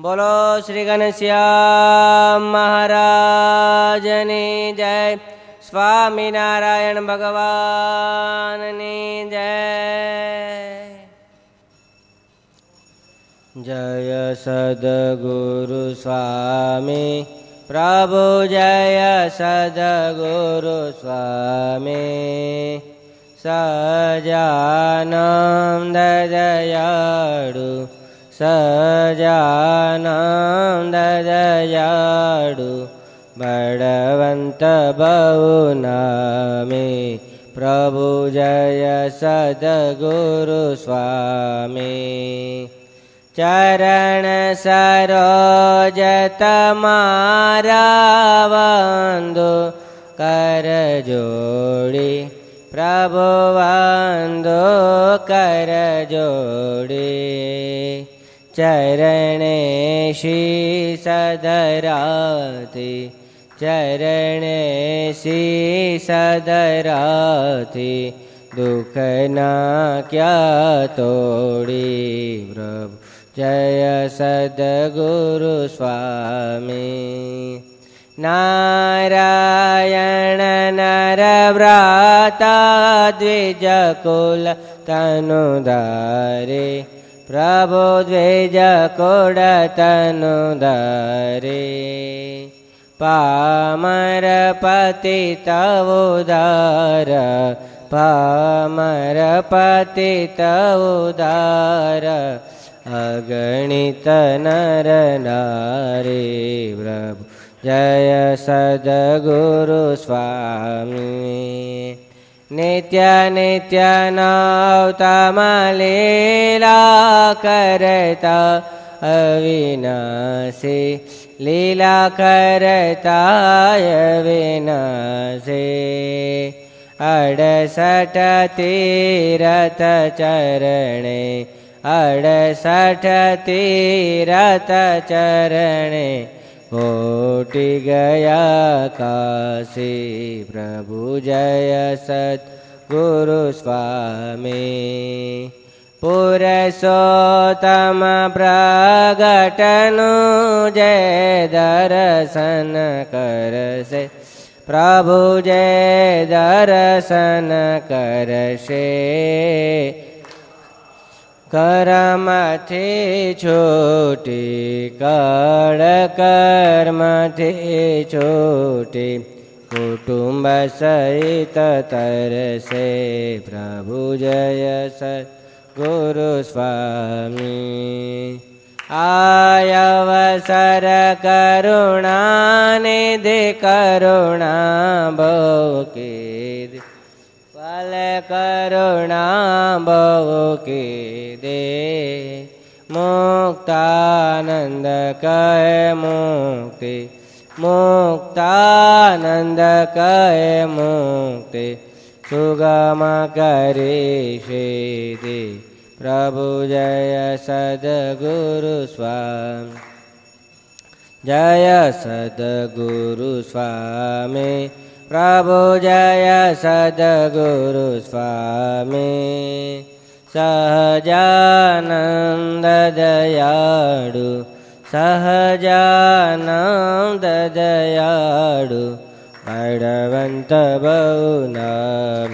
બોલો શ્રી ઘનશ્યામ મહારાજની જય. સ્વામિનારાયણ ભગવાનની જય. જય સદગુરુ સ્વામી. પ્રભુ જય સદગુરુ સ્વામી. सजां ददयाडु सजां ददयाडु भडवन्त बहु न मे प्रभुजय सदगुरु स्वामे। चरणसरोजत कर करजोडि પ્રભુ વાંધો કર જોડે. ચરણે શીષ સદરાતી ચરણે શ્રી સદરાતી દુઃખ ના ક્યા તોડી? પ્રભુ, જય સદગુરુ સ્વામી. नारायण नरव्राता द्विजकुल तनुदारे। प्रभो द्विजकोडतनुदरे पामरपति तवोदार पामरपति तवोदार अगणित नर नारे प्रभु। जय सदगुरुस्वामी नृत्य नवतामलीला अविनाशि। लीला करताय विनशे अडसठ तीरथ चरणे। अडसठ तीरथ चरणे। पोटि गयासे प्रभु जयसत् गुरुस्वामी पूरसोत्तम प्रगटनु जय दर्शन करसे। प्रभु जय दर्शन करसे। કર્મથી છોટી કળ કર્મથી છોટી, કુટુંબ સહિત તરસે પ્રભુ જય ગુરુ સ્વામી. આયવસર કરુણાનિધિ કરુણા ભોકી ફલ કરુણા બહુ દે. મુક્તાનંદ કહે મુક્તિ. મુક્તાનંદ કહે મુક્તિ. સુગમ કરી શીતિ પ્રભુ જય સદગુરુ સ્વામી. જય સદગુરુ સ્વામી. પ્રભુ જય સદગુરુ સ્વામી. સહજાનંદ દયાળુ સહજાનંદ દયાળુ, બળવંત બહુ નામ.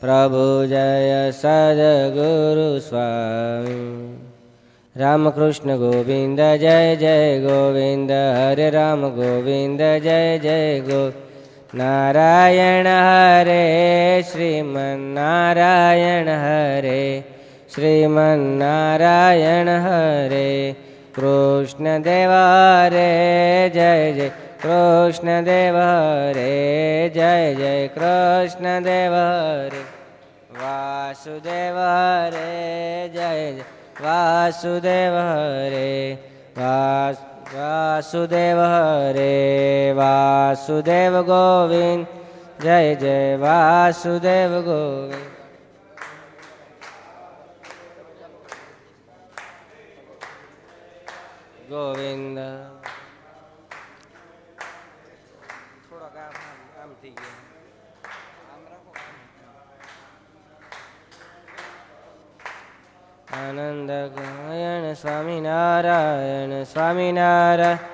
પ્રભુ જય સદગુરુ સ્વામી. રામકૃષ્ણ ગોવિંદ જય જય ગોવિંદ, હરે રામ ગોવિંદ જય જય नारायण हरे श्रीमन् नारायण हरे श्रीमन् हरे कृष्णदेवारे जय जय कृष्णदेवारे जय जय कृष्णदेव हरे वासुदेव हरे जय जय वासुदेव हरे वासुदेव हरे વાસુદેવ ગોવિંદ જય જય વાસુદેવ ગોવિંદ. ગોવિંદ. આનંદ ગાયણ સ્વામિનારાયણ સ્વામિનારાયણ.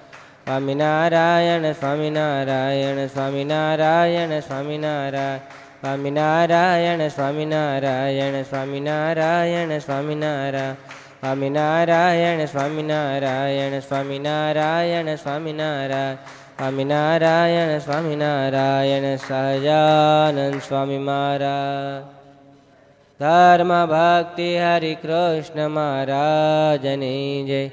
स्वामिनारायण स्वामिनारायण स्वामिनारायण स्वामिनारायण स्वामिनारायण स्वामिनारायण स्वामिनारायण स्वामिनारायण स्वामिनारायण स्वामिनारायण स्वामिनारायण स्वामिनारायण स्वामिनारायण स्वामिनारायण सहजानन्द स्वामि नारायण स्वामयण स्वामी नारायण स्वामयण स्वामी नारायण हरि कृष्ण महारा जय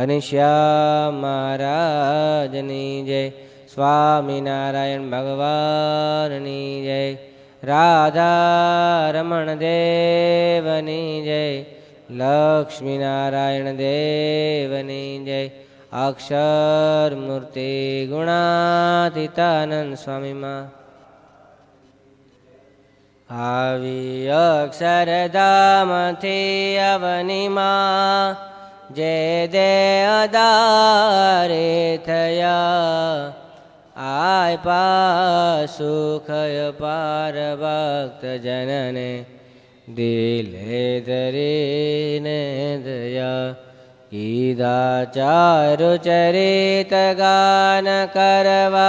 ઘનશ્યામ મહારાજની જય, સ્વામિનારાયણ ભગવાનની જય રાધા રમણ દેવની જય, લક્ષ્મીનારાયણ દેવની જય, અક્ષર મૂર્તિ ગુણાતીતાનંદ સ્વામીમાં આવી અક્ષરધામથી અવનીમાં जय देदारे थया आय पा सुखय पार भक्त जनने दिले धरे ने दया ईदा चारु करवा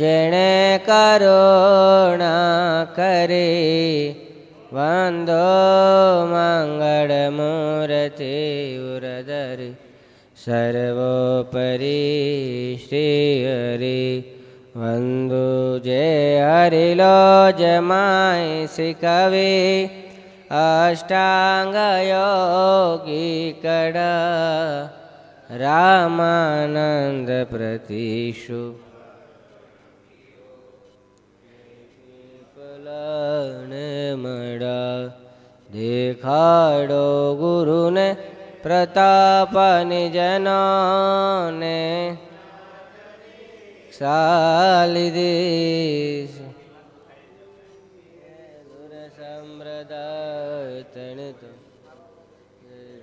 जने करुणा करे। वन्दो मङ्गळमूर्तिवृदरि सर्वोपरि श्रीरि वन्दोजे हरिलो जयसि कवि अष्टाङ्गयोगीकड रामानन्दप्रतिषु ચરણ મળા દેખાડો ગુરુને, પ્રતાપની જનોને. સાલી દેશ. સંપ્રદાય તો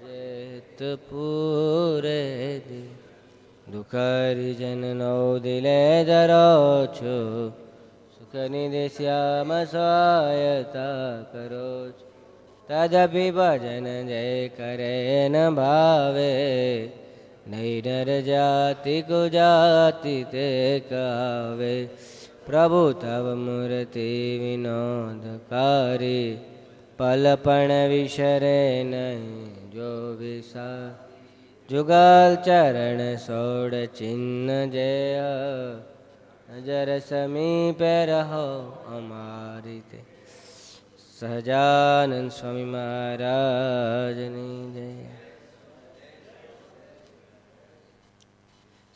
જેત પૂરે દુખરી જન નવ દિલે ધરો છું. સુખની દેશ્યામ સ્વાયતા કરો છો તદપી ભજન જય કરે ન ભાવે નહીં નર જાતિ કુજાતિ તે કાવે પ્રભુ તવ મૂર્તિ વિનોદકારી પલપણ વિશરે નહીં જો વિસા જુગલ ચરણ સોડ ચિહ્ન જય નજર સમીપે રહો અમારી તે સહજાનંદ સ્વામી મહારાજની જય.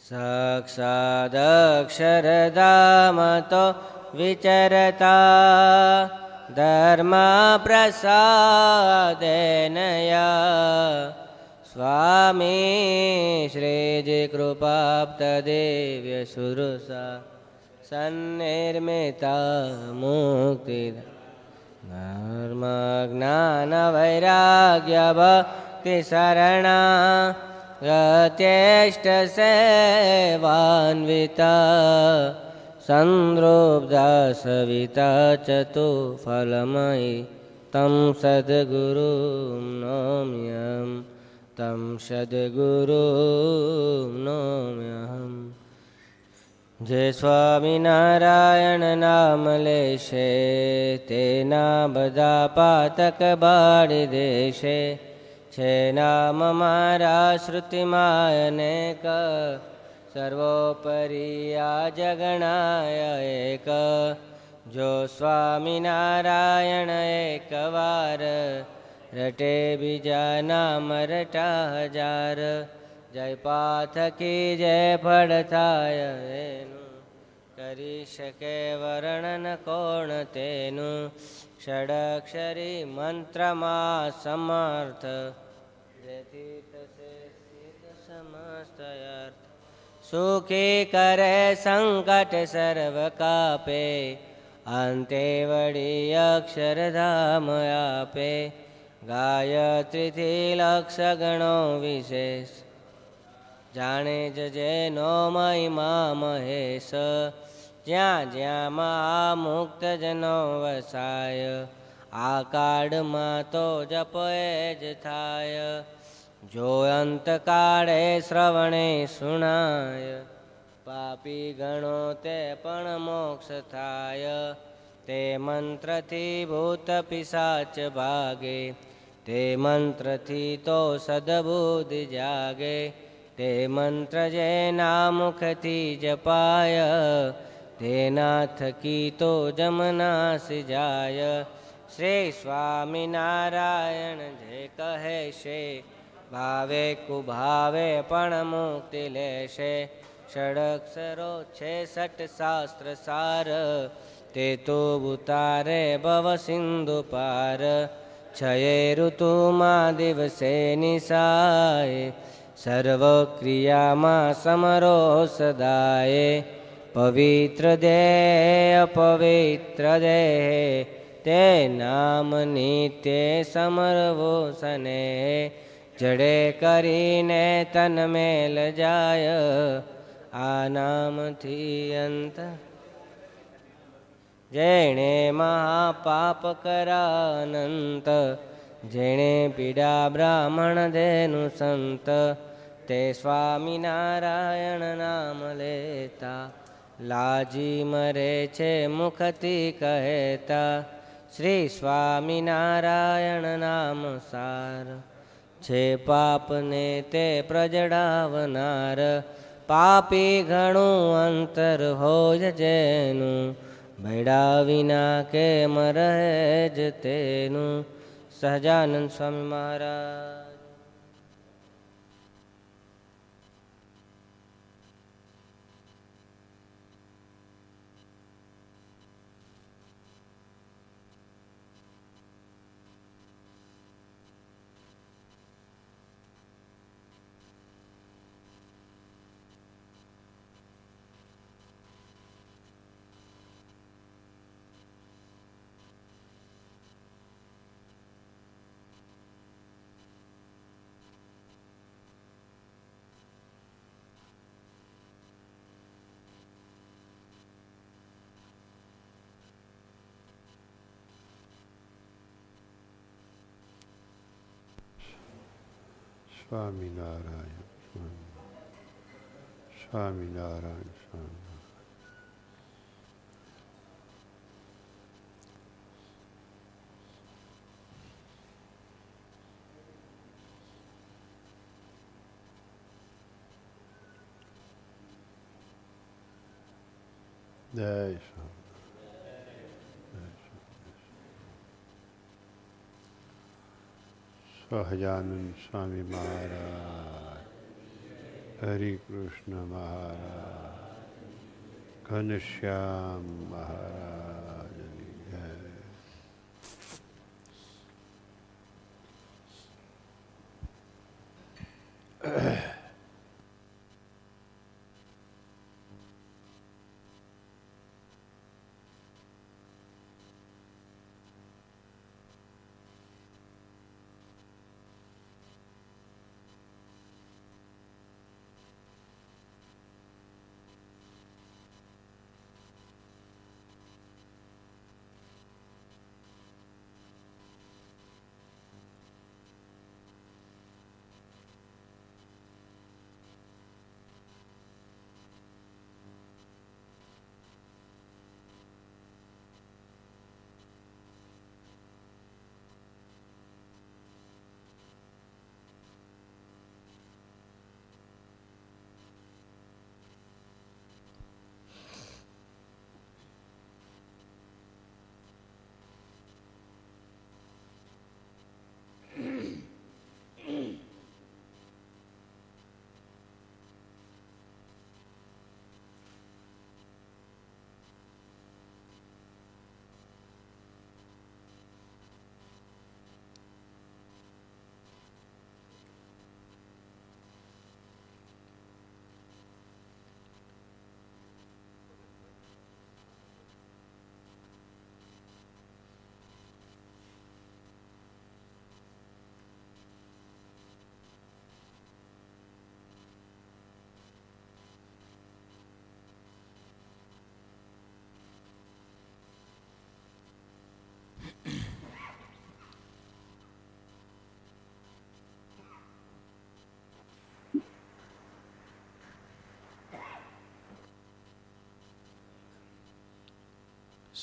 સાક્ષાદ અક્ષરધામ તો વિચરતા ધર્મ પ્રસાદેનયા સ્વામી શ્રીજી सन्निर्मिता मुक्ति धर्मज्ञानवैराग्यभक्तिशरणा यत्यष्ट सेवान्विता सन्द्रोब्दासविता चतुफलमयि तं सद्गुरुं नोम्यहं तं सद्गुरुं नोम्यहम्। જે સ્વામિનારાયણ નામ લેશે, તેના બધા પાતક બાળી દેશે. છે નામ મારા શ્રુતિમાં અનેક, સર્વોપરી આ જગણાય એક. જો સ્વામિનારાયણ એકવાર રટે બીજા નામ રટા હજાર. જય પાથકી જય ફળ થાય એનું કરી શકે વર્ણન કોણ તેનું? ષડક્ષરી મંત્રમાં સમર્થ, જેથી થશે સમસ્ત અર્થ. સુખી કરે સંકટ સર્વ કાપે, અંતે વળી અક્ષરધામ આપે. ગાયત્રીથી લક્ષ ગણો વિશેષ જાણે જ જેનો મહિમા મહેશ. જ્યાં જ્યાં મા મુક્ત જનો વસાય, આ કાળમાં તો જપ જ થાય. જો અંતકાળે શ્રવણે સુણાય, પાપી ગણો તે પણ મોક્ષ થાય. તે મંત્રથી ભૂત પિશાચ ભાગે, તે મંત્રથી તો સદબુદ્ધ જાગે. તે મંત્ર જેના મુખથી જપાય તેના થકી તો જમનાસ જાય. શ્રી સ્વામિનારાયણ જે કહે છે, ભાવે કુભાવે પણ મુક્તિ લેશે. ષડક્ષરો છે શાસ્ત્ર સાર, તે તો ઉતારે ભવ સિંધુ પાર. છયે ઋતુમાં દિવસે નિશાય સર્વ ક્રિયામાં સમરો સદાય પવિત્ર દેહ અપવિત્ર દેહ તે નામ તે સમરવો સને જડે કરીને તન મેલ જાય આ નામથી અંત જેણે મહાપાપ કરાનંત જેણે પીડા બ્રાહ્મણ દેનું સંત, તે સ્વામિનારાયણ નામ લેતા. લાજી મરે છે મુખથી કહેતા, શ્રી સ્વામિનારાયણ નામ સાર. છે પાપને તે પ્રજડાવનાર, પાપી ઘણું અંતર હોય જેનું. ભેડા વિના કેમ રહે જ તેનું? સહજાનંદ સ્વામી મહારાજ. સ્વામિનારાયણ સ્વામિનારાયણ સ્વામિનારાયણ જય સ્વામી સહજાનંદ સ્વામી મહારાજ હરિકૃષ્ણ મહારાજ ઘનશ્યામ મહારાજની જય. Uh...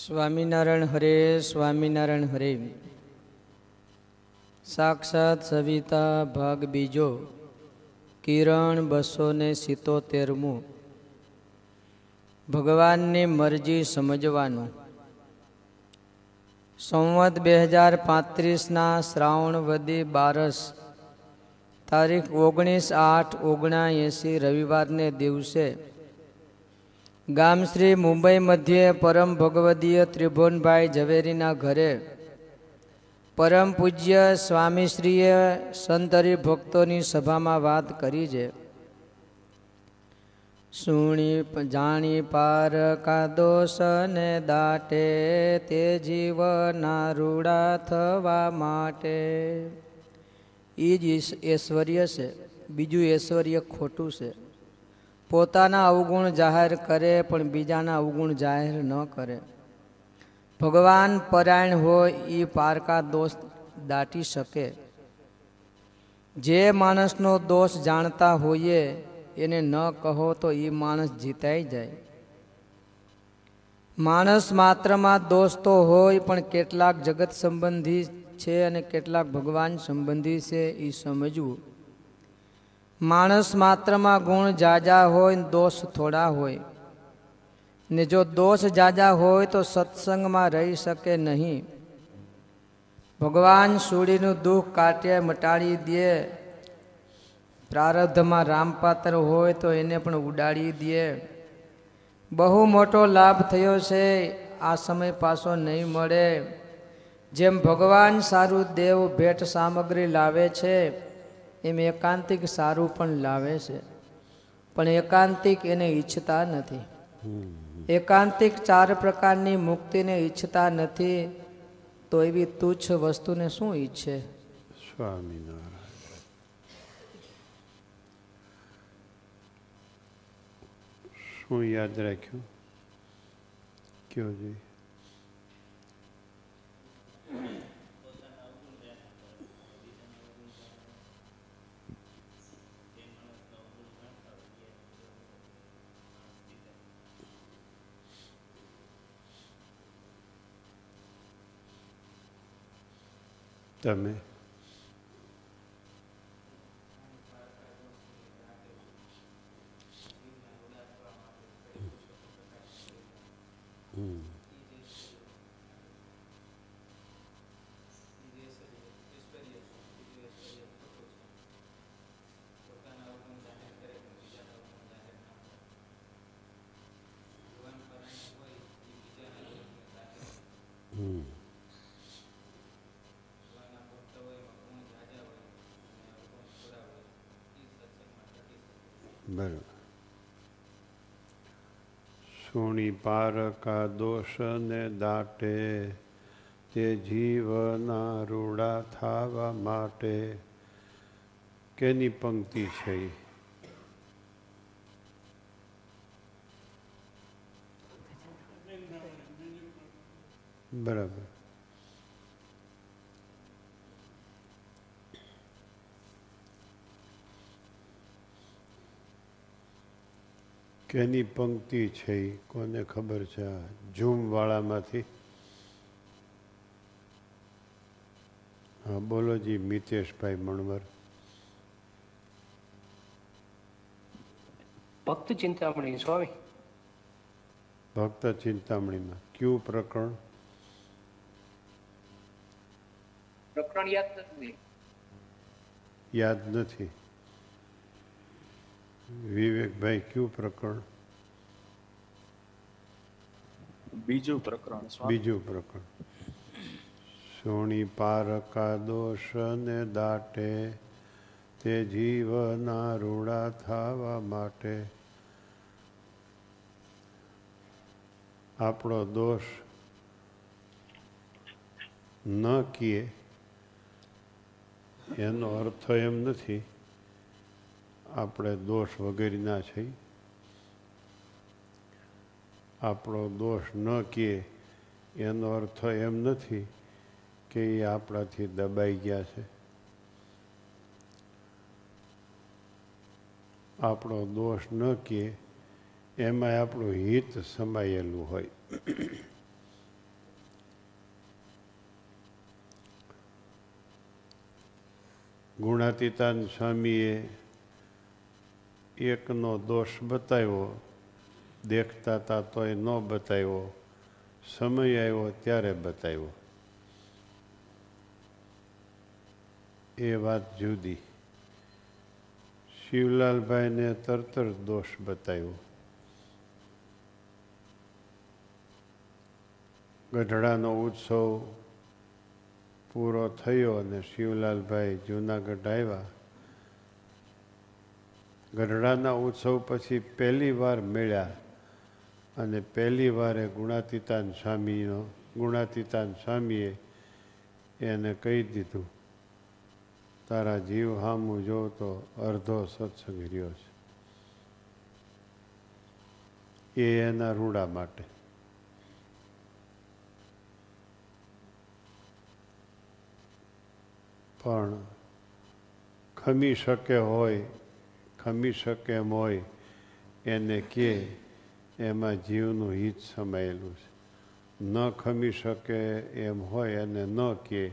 સ્વામિનારાયણ હરે સ્વામિનારાયણ હરે. સાક્ષાત સવિતા ભાગ બીજો, કિરણ બસો ને સિત્તોતેરમું. ભગવાનની મરજી સમજવાનું. સંવત બે હજાર પાંત્રીસના શ્રાવણવદી બારસ, તારીખ ઓગણીસ આઠ ઓગણા એંસી રવિવારને દિવસે ગામ શ્રી મુંબઈ મધ્યે પરમ ભગવદીય ત્રિભુવનભાઈ ઝવેરીના ઘરે પરમ પૂજ્ય સ્વામીશ્રીએ સંતરી ભક્તોની સભામાં વાત કરી છે. સુણી જાણી પાર કા દોષ ને દાટે તે જીવના રૂડા થવા માટે. એ જ ઐશ્વર્ય છે. બીજું ઐશ્વર્ય ખોટું છે. પોતાના અવગુણ જાહેર કરે, પણ બીજાના અવગુણ જાહેર ન કરે. ભગવાન પરાયણ હોય એ પારકા દોષ દાટી શકે. જે માણસનો દોષ જાણતા હોઈએ, એને ન કહો તો એ માણસ જીતાઈ જાય. માણસ માત્રમાં દોષ તો હોય, પણ કેટલાક જગત સંબંધી છે અને કેટલાક ભગવાન સંબંધી છે એ સમજવું. માણસ માત્રમાં ગુણ જાજા હોય દોષ થોડા હોય. ને જો દોષ જાજા હોય તો સત્સંગમાં રહી શકે નહીં. ભગવાન સૂર્યનું દુઃખ કાટે મટાડી દે. પ્રારબ્ધમાં રામપાત્ર હોય તો એને પણ ઉડાડી દે. બહુ મોટો લાભ થયો છે, આ સમય પાછો નહીં મળે. જેમ ભગવાન સારું દેવ ભેટ સામગ્રી લાવે છે એમ એકાંતિક સારું પણ લાવે છે. પણ એકાંતિક એને ઈચ્છતા નથી. એકાંતિક ચાર પ્રકારની મુક્તિને ઈચ્છતા નથી તો એવી તુચ્છ વસ્તુને શું ઈચ્છે? સ્વામિનારાયણ. શું યાદ રાખ્યું? કયો જી તમે બરાબર. સુણી પારકા દોષને દાટે તે જીવના રૂડા થાવા માટે. કેની પંક્તિ છે બરાબર. કેની પંક્તિ છે? કોને ખબર છે આ ઝૂમ વાળામાંથી? હા બોલો જી મિતેશભાઈ મણવર. ભક્ત ચિંતામણી સ્વામી ભક્ત ચિંતામણીમાં. કયું પ્રકરણ? પ્રકરણ યાદ નથી. યાદ નથી. વિવેકભાઈ કયું પ્રકરણ? બીજું પ્રકરણ બીજું પ્રકરણ. સોણી પારકા દોષ ને દાટે તે જીવના રૂડા થવા માટે. આપણો દોષ ન કીએ એનો અર્થ એમ નથી. આપણે દોષ વગેરેના છે. આપણો દોષ ન કહે એનો અર્થ એમ નથી કે એ આપણાથી દબાઈ ગયા છે. આપણો દોષ ન કહે એમાં આપણું હિત સમાયેલું હોય. ગુણાતીતાન સ્વામીએ એકનો દોષ બતાવ્યો, દેખતા હતા તોય ન બતાવ્યો, સમય આવ્યો ત્યારે બતાવ્યો. એ વાત જુદી. શિવલાલભાઈને તરત જ દોષ બતાવ્યો. ગઢડાનો ઉત્સવ પૂરો થયો અને શિવલાલભાઈ જુનાગઢ આવ્યા. ગઢડાના ઉત્સવ પછી પહેલી વાર મળ્યા અને પહેલી વારે ગુણાતીતાન સ્વામીનો, ગુણાતીતાન સ્વામીએ એને કહી દીધું, તારા જીવ હામું જો તો અર્ધો સત્સંગ રહ્યો છે. એ એના રૂડા માટે. પણ ખમી શકે હોય ખમી શકે એમ હોય, એને કે એમાં જીવનું હિત સમાયેલું છે. ન ખમી શકે એમ હોય અને ન કે,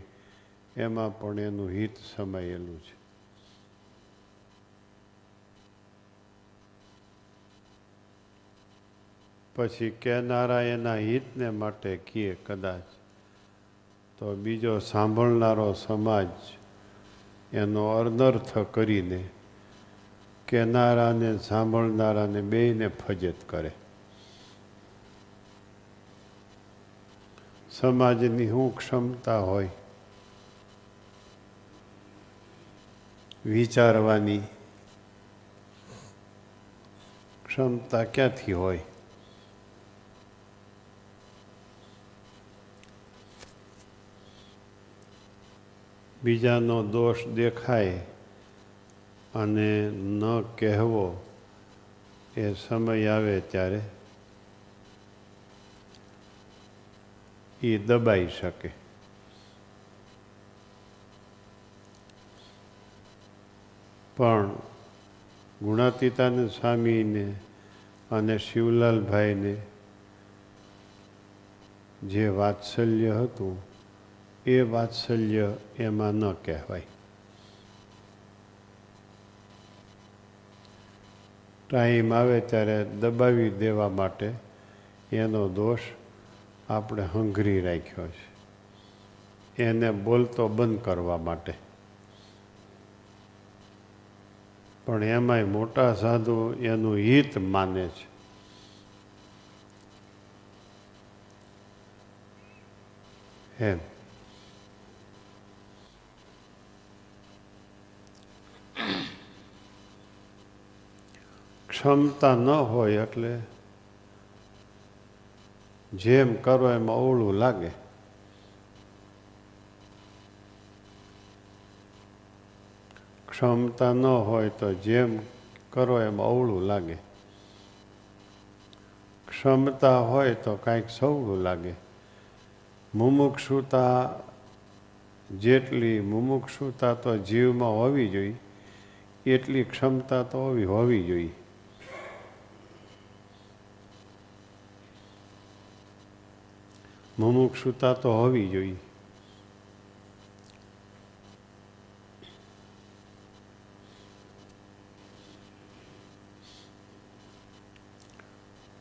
એમાં પણ એનું હિત સમાયેલું છે. પછી કહેનારા એના હિતને માટે કહે કદાચ. તો બીજો સાંભળનારો સમાજ એનો અનર્થ કરીને કહેનારાને સાંભળનારાને બેયને ફજત કરે. સમાજની શું ક્ષમતા હોય, વિચારવાની ક્ષમતા ક્યાંથી હોય? બીજાનો દોષ દેખાય અને ન કહેવો એ સમય આવે ત્યારે એ દબાઈ શકે. પણ ગુણાતીતાને સ્વામીને અને શિવલાલભાઈને જે વાત્સલ્ય હતું, એ વાત્સલ્ય એમાં ન કહેવાય. ટાઈમ આવે ત્યારે દબાવી દેવા માટે એનો દોષ આપણે હંઘરી રાખ્યો છે. એને બોલતો બંધ કરવા માટે. પણ એમાંય મોટા સાધુ એનું હિત માને છે. એમ. ક્ષમતા ન હોય એટલે જેમ કરો એમ અવળું લાગે. ક્ષમતા ન હોય તો જેમ કરો એમ અવળું લાગે. ક્ષમતા હોય તો કાંઈક સવળું લાગે. મુમુક્ષુતા જેટલી મુમુક્ષુતા તો જીવમાં હોવી જોઈએ, એટલી ક્ષમતા તો હોવી હોવી જોઈએ. મુમુક્ષુતા તો હોવી જોઈએ.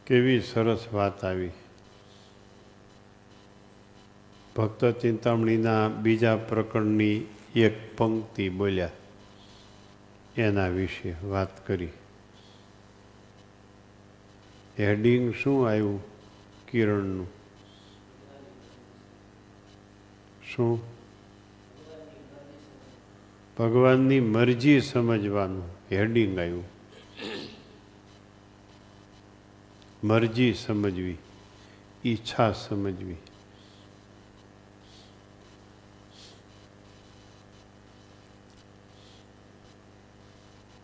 કેવી સરસ વાત આવી. ભક્ત ચિંતામણીના બીજા પ્રકરણની એક પંક્તિ બોલ્યા. એના વિશે વાત કરી. હેડિંગ શું આવ્યું કિરણનું? શું ભગવાનની મરજી સમજવાનું, હેડિંગ આવ્યું. મરજી સમજવી, ઈચ્છા સમજવી.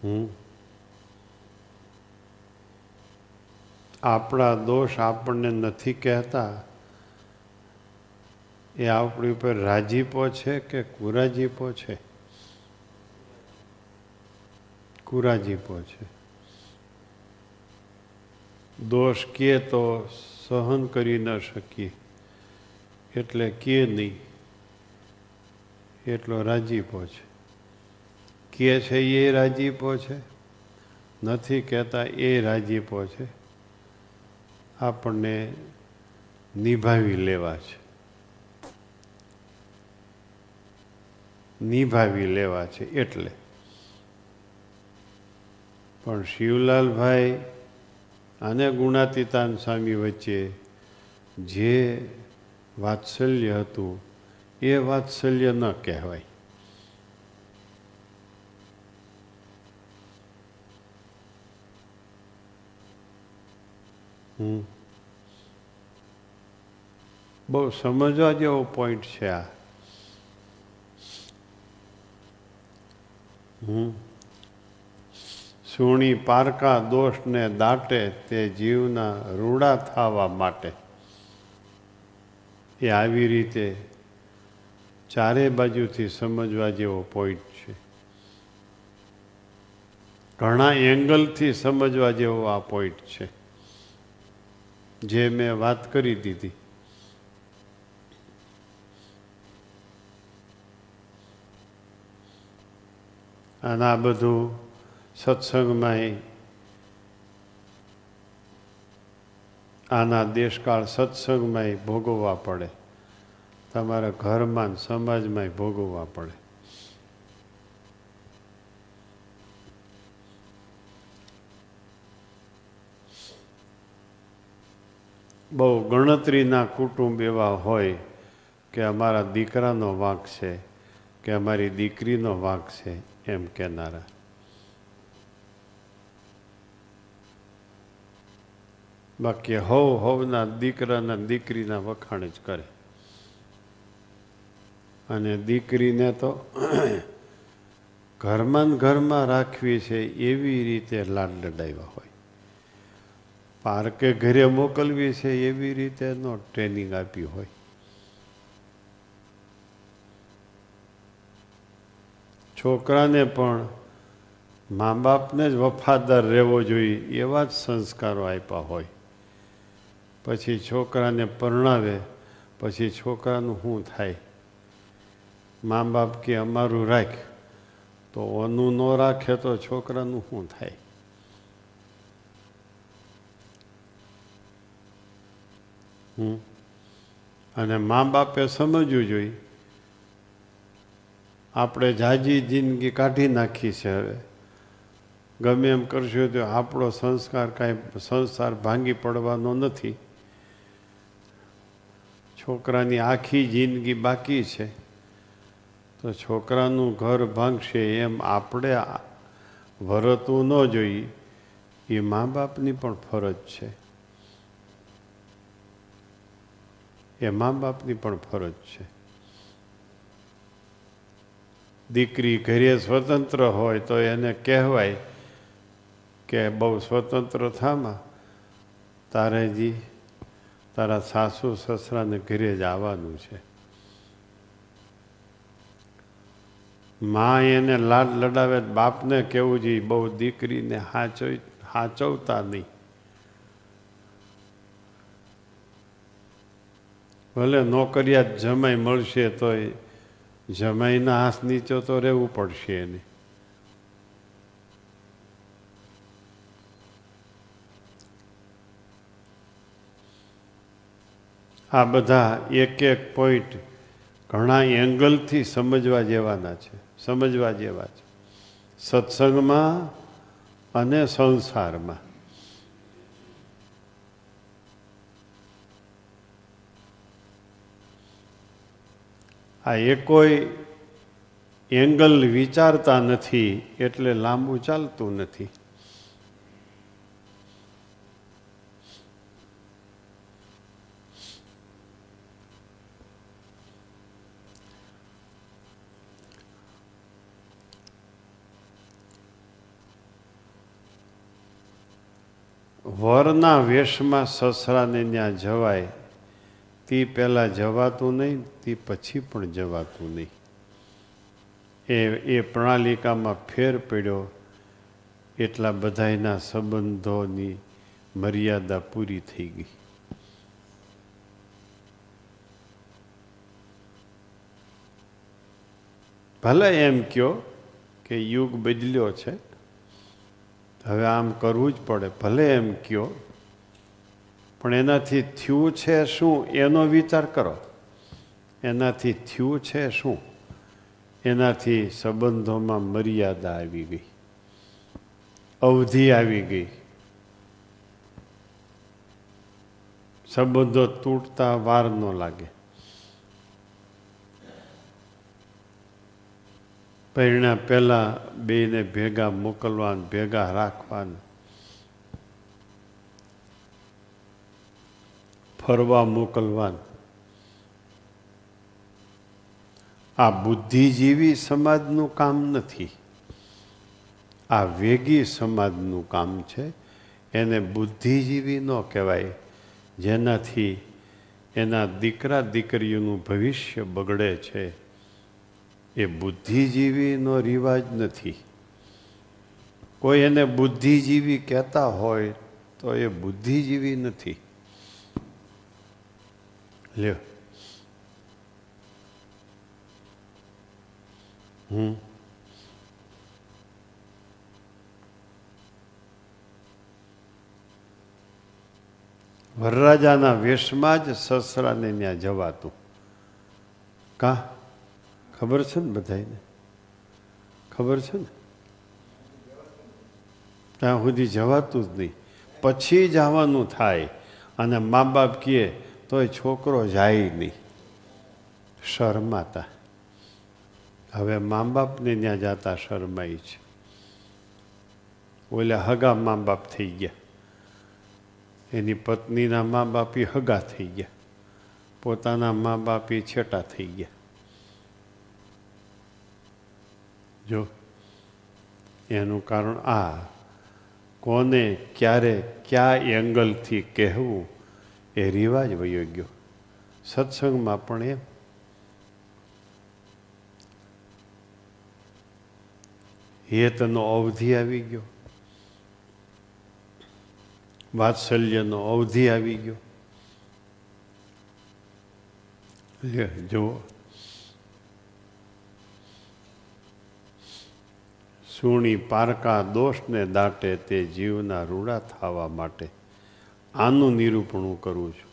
હું આપણા દોષ આપણને નથી કહેતા. એ આપણી ઉપર રાજીપો છે કે કુરાજીપો છે? કુરાજીપો છે. દોષ કે તો સહન કરી ન શકીએ. એટલે કે નહીં. એટલો રાજીપો છે. કે છે એ રાજીપો છે? નથી કહેતા એ રાજીપો છે. આપણને નિભાવી લેવા છે. નિભાવી લેવા છે એટલે. પણ શિવલાલભાઈ અને ગુણાતીતાન સ્વામી વચ્ચે જે વાત્સલ્ય હતું, એ વાત્સલ્ય ન કહેવાય. હમ. બહુ સમજવા જેવો પોઈન્ટ છે આ. સુણી પારકા દોષને દાટે તે જીવના રૂડા થવા માટે. એ આવી રીતે ચારે બાજુથી સમજવા જેવો પોઈન્ટ છે. ઘણા એંગલથી સમજવા જેવો આ પોઈન્ટ છે. જે મેં વાત કરી દીધી. અને આ બધું સત્સંગમાં આના દેશકાળ સત્સંગમાં ભોગવવા પડે. તમારા ઘરમાં સમાજમાં ભોગવવા પડે. બહુ ગણતરીના કુટુંબ એવા હોય કે અમારા દીકરાનો વાંક છે, કે અમારી દીકરીનો વાંક છે. એમ કહેનારા. બાકી હવ હવના દીકરાના દીકરીના વખાણ જ કરે. અને દીકરીને તો ઘરમાં ઘરમાં રાખવી છે એવી રીતે લાડ લડાવ્યા હોય. પાર્કે ઘરે મોકલવી છે એવી રીતે નો ટ્રેનિંગ આપી હોય. છોકરાને પણ મા બાપને જ વફાદાર રહેવો જોઈએ એવા જ સંસ્કારો આપ્યા હોય. પછી છોકરાને પરણાવે, પછી છોકરાનું શું થાય? મા બાપ કે અમારું રાખ, તો ઓનું ન રાખે તો છોકરાનું શું થાય? હમ? અને મા બાપે સમજવું જોઈએ આપણે જાજી જિંદગી કાઢી નાખી છે હવે. ગમે એમ કરશું તો આપણો સંસ્કાર કાંઈ સંસાર ભાંગી પડવાનો નથી. છોકરાની આખી જિંદગી બાકી છે. તો છોકરાનું ઘર ભાંગશે એમ આપણે વરતવું ન જોઈએ. એ મા બાપની પણ ફરજ છે. એ મા બાપની પણ ફરજ છે. દીકરી ઘરે સ્વતંત્ર હોય તો એને કહેવાય કે બહુ સ્વતંત્ર થામાં. તારેજી, તારા સાસુ સસરાને ઘરે જ આવવાનું છે. મા એને લાડ લડાવે બાપને કેવું જોઈએ? બહુ દીકરીને હાચવ હાચવતા નહીં. ભલે નોકરિયાત જમાઈ મળશે તોય જમાઈના હાથ નીચે તો રહેવું પડશે એને. આ બધા એક એક પોઈન્ટ ઘણા એંગલથી સમજવા જેવાના છે, સમજવા જેવા છે. સત્સંગમાં અને સંસારમાં. આ એકોય એંગલ વિચારતા નથી એટલે લાંબુ ચાલતું નથી. વરના વેશમાં સસરાને ત્યાં જવાય તે પહેલાં જવાતું નહીં, તે પછી પણ જવાતું નહીં. એ એ પ્રણાલિકામાં ફેર પડ્યો. એટલા બધાયના સંબંધોની મર્યાદા પૂરી થઈ ગઈ. ભલે એમ કયો કે યુગ બદલ્યો છે હવે આમ કરવું જ પડે. ભલે એમ કયો પણ એનાથી થયું છે શું? એનો વિચાર કરો. એનાથી થયું છે શું? એનાથી સંબંધોમાં મર્યાદા આવી ગઈ. અવધિ આવી ગઈ. સંબંધો તૂટતા વાર ન લાગે. પરિણા પહેલાં બેને ભેગા મોકલવાન, ભેગા રાખવાન ફરવા મોકલવાનું. આ બુદ્ધિજીવી સમાજનું કામ નથી. આ વેગી સમાજનું કામ છે. એને બુદ્ધિજીવી ન કહેવાય. જેનાથી એના દીકરા દીકરીઓનું ભવિષ્ય બગડે છે. એ બુદ્ધિજીવીનો રિવાજ નથી. કોઈ એને બુદ્ધિજીવી કહેતા હોય તો એ બુદ્ધિજીવી નથી. લ્યો હમ વરરાજાના વેશમાં જ સસરાને ત્યાં જવાતું. કા? ખબર છે ને બધાને ખબર છે ને? ત્યાં સુધી જવાતું જ નહીં. પછી જવાનું થાય. અને મા બાપ કહે તોય છોકરો જાય નહીં. શરમાતા. હવે મા બાપને ત્યાં જતા શરમાય છે. ઓલે હગા મા બાપ થઈ ગયા. એની પત્નીના મા બાપી હગા થઈ ગયા. પોતાના મા બાપી છેટા થઈ ગયા. જો, એનું કારણ આ. કોને, ક્યારે, કયા એંગલથી કહેવું? એ રિવાજ વયો ગયો. સત્સંગમાં પણ એમ. હેતનો અવધિ આવી ગયો. વાત્સલ્યનો અવધિ આવી ગયો. જુઓ. સુણી પારકા દોષને દાટે તે જીવના રૂડા થવા માટે આનું નિરૂપણ હું કરું છું.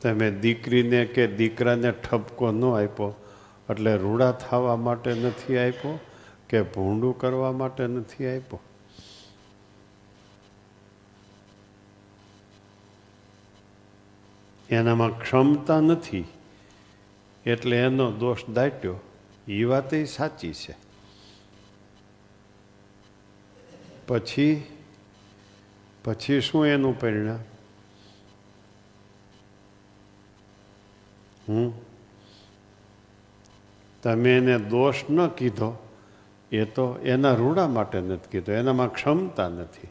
તમે દીકરીને કે દીકરાને ઠપકો ન આપ્યો, એટલે રૂડા થવા માટે નથી આપ્યો કે ભૂંડું કરવા માટે નથી આપ્યો? એનામાં ક્ષમતા નથી, એટલે એનો દોષ દાટ્યો. એ વાત સાચી છે. પછી પછી શું એનું પરિણામ? હમ? તમે એને દોષ ન કીધો, એ તો એના રૂડા માટે નથી કીધો, એનામાં ક્ષમતા નથી.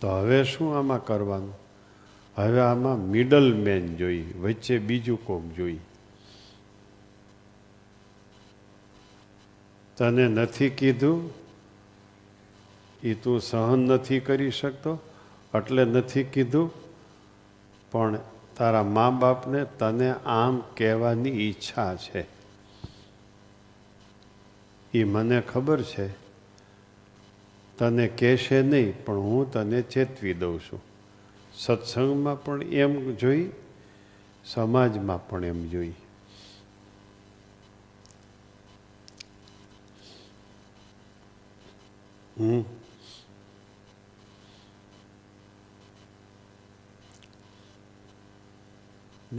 તો હવે શું આમાં કરવાનું? હવે આમાં મિડલ મેન જોઈ, વચ્ચે બીજું કોક જોઈ. તને નથી કીધું? એ તું સહન નથી કરી શકતો, એટલે નથી કીધું, પણ તારા મા બાપને તને આમ કહેવાની ઈચ્છા છે. એ મને ખબર છે. તને કહેશે નહીં, પણ હું તને ચેતવી દઉં છું. સત્સંગમાં પણ એમ જોઈ, સમાજમાં પણ એમ જોઈ. હમ?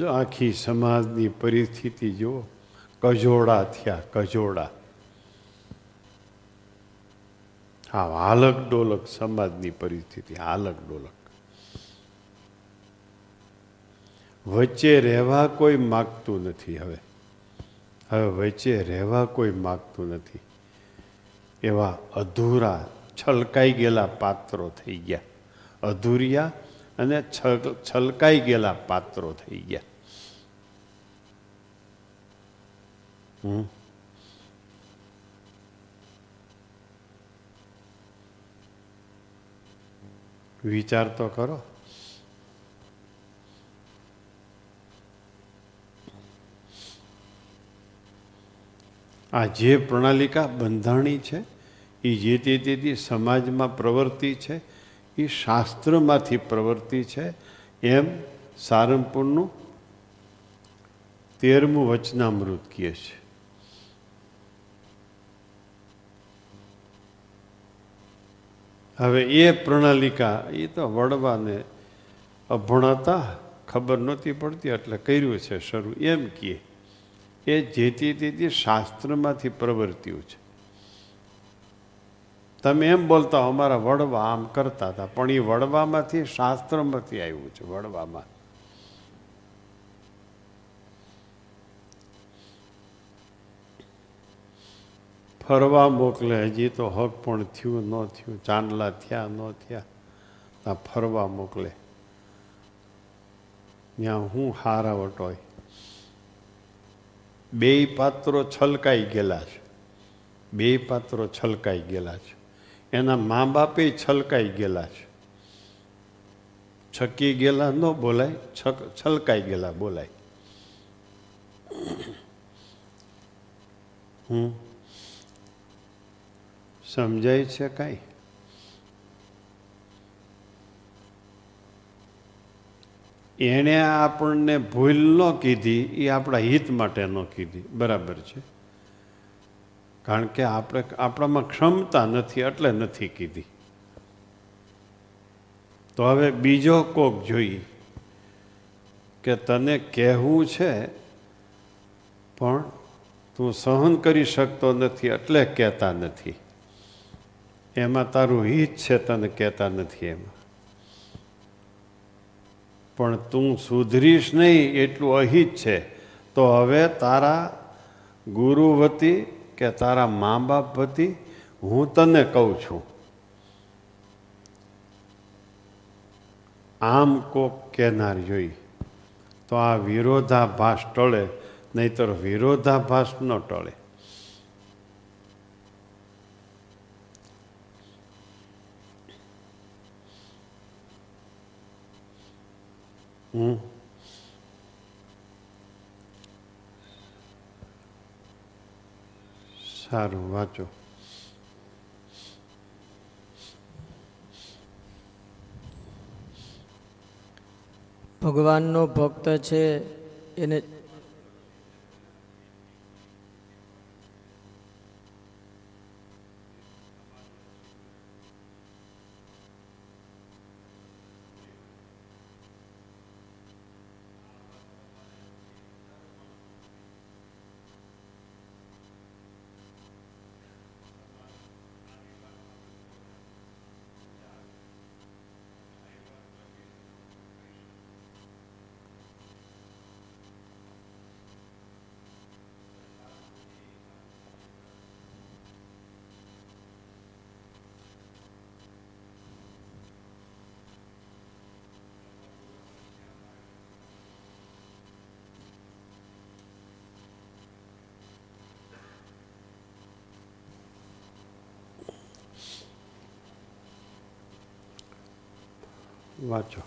આખી સમાજની પરિસ્થિતિ જુઓ. કજોડા થયા, કજોડા. હા હાલક ડોલક સમાજની પરિસ્થિતિ, હાલક ડોલક. વચ્ચે રહેવા કોઈ માગતું નથી હવે. હવે વચ્ચે રહેવા કોઈ માગતું નથી. એવા અધૂરા છલકાઈ ગયેલા પાત્રો થઈ ગયા. અધૂરિયા અને છલકાઈ ગયેલા પાત્રો થઈ ગયા. વિચાર તો કરો. આ જે પ્રણાલિકા બંધાણી છે એ જે તે સમાજમાં પ્રવર્તી છે એ શાસ્ત્રમાંથી પ્રવૃત્તિ છે. એમ સારંગપુરનું તેરમું વચનામૃત કહે છે. હવે એ પ્રણાલિકા, એ તો વડવાને અભણાતા, ખબર નહોતી પડતી, એટલે કર્યું છે શરૂ. એમ કહે, એ જેથી તેથી શાસ્ત્રમાંથી પ્રવર્ત્યું છે. તમે એમ બોલતા હો, અમારા વડવા આમ કરતા હતા. પણ એ વડવામાંથી શાસ્ત્રમાંથી આવ્યું છે વડવામાં. ફરવા મોકલે હજી તો હક પણ થયું ન થયું ચાંદલા થયા ન થયા આ ફરવા મોકલે. ત્યાં હું હારાવટ હોય બે પાત્રો છલકાઈ ગયેલા છે. બે પાત્રો છલકાઈ ગયેલા છે. એના મા બાપે છલકાઈ ગયેલા છે. છકી ગયેલા ન બોલાય, છક, છલકાઈ ગયેલા બોલાય. હું સમજાય છે કાંઈ? એણે આપણને ભૂલ ન કીધી, એ આપણા હિત માટે ન કીધી. બરાબર છે? કારણ કે આપણે, આપણામાં ક્ષમતા નથી, એટલે નથી કીધી. તો હવે બીજો કોક જોઈ કે તને કહેવું છે, પણ તું સહન કરી શકતો નથી, એટલે કહેતા નથી. એમાં તારું હિત છે, તને કહેતા નથી એમાં. પણ તું સુધરીશ નહીં, એટલું અહિત છે. તો હવે તારા ગુરુ વતી કે તારા મા બાપ પ્રતિ હું તને કહું છું. આમ કોક કહેનાર જોઈ. તો આ વિરોધાભાસ ટળે, નહીતર વિરોધાભાસ ન ટળે. હમ? સારું વાંચો. ભગવાનનો ભક્ત છે એને વાંચો.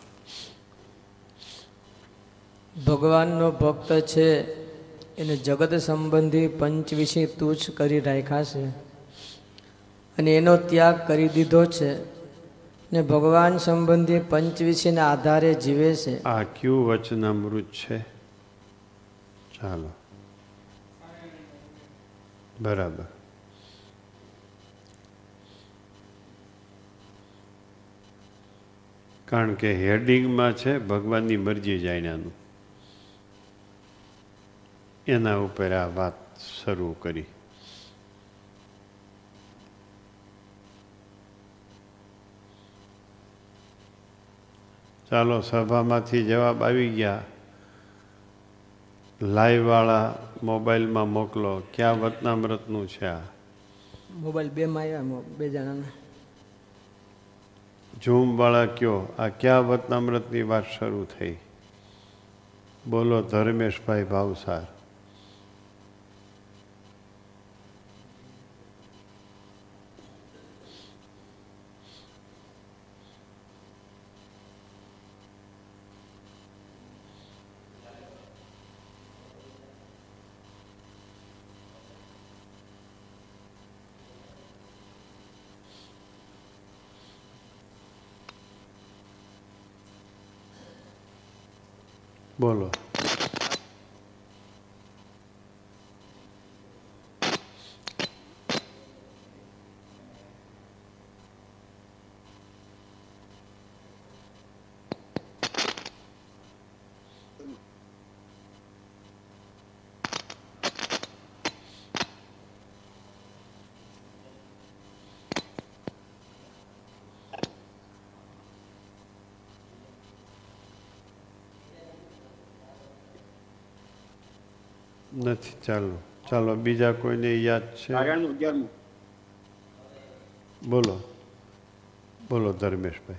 ભગવાનનો ભક્ત છે એને જગત સંબંધી પંચ વિશે તુચ્છ કરી રાખ્યા છે. અને એનો ત્યાગ કરી દીધો છે ને ભગવાન સંબંધી પંચ વિશેના આધારે જીવે છે. આ કયું વચનામૃત છે? ચાલો. બરાબર. કારણ કે હેડિંગમાં છે, ભગવાનની મરજી જાણ્યાનું એના ઉપર આ વાત શરૂ કરી. ચાલો સભામાંથી જવાબ આવી ગયા. લાઈવવાળા મોબાઈલમાં મોકલો. ક્યાં વતનામૃતનું છે આ? મોબાઈલ બેમાં આવ્યા બે જણાના. ઝૂમવાળા કયો? આ ક્યાં વતનામૃતની વાત શરૂ થઈ? બોલો ધર્મેશભાઈ ભાવસાર. બોલો. નથી ચાલો. ચાલો બીજા કોઈને યાદ છે? બોલો. બોલો ધર્મેશભાઈ.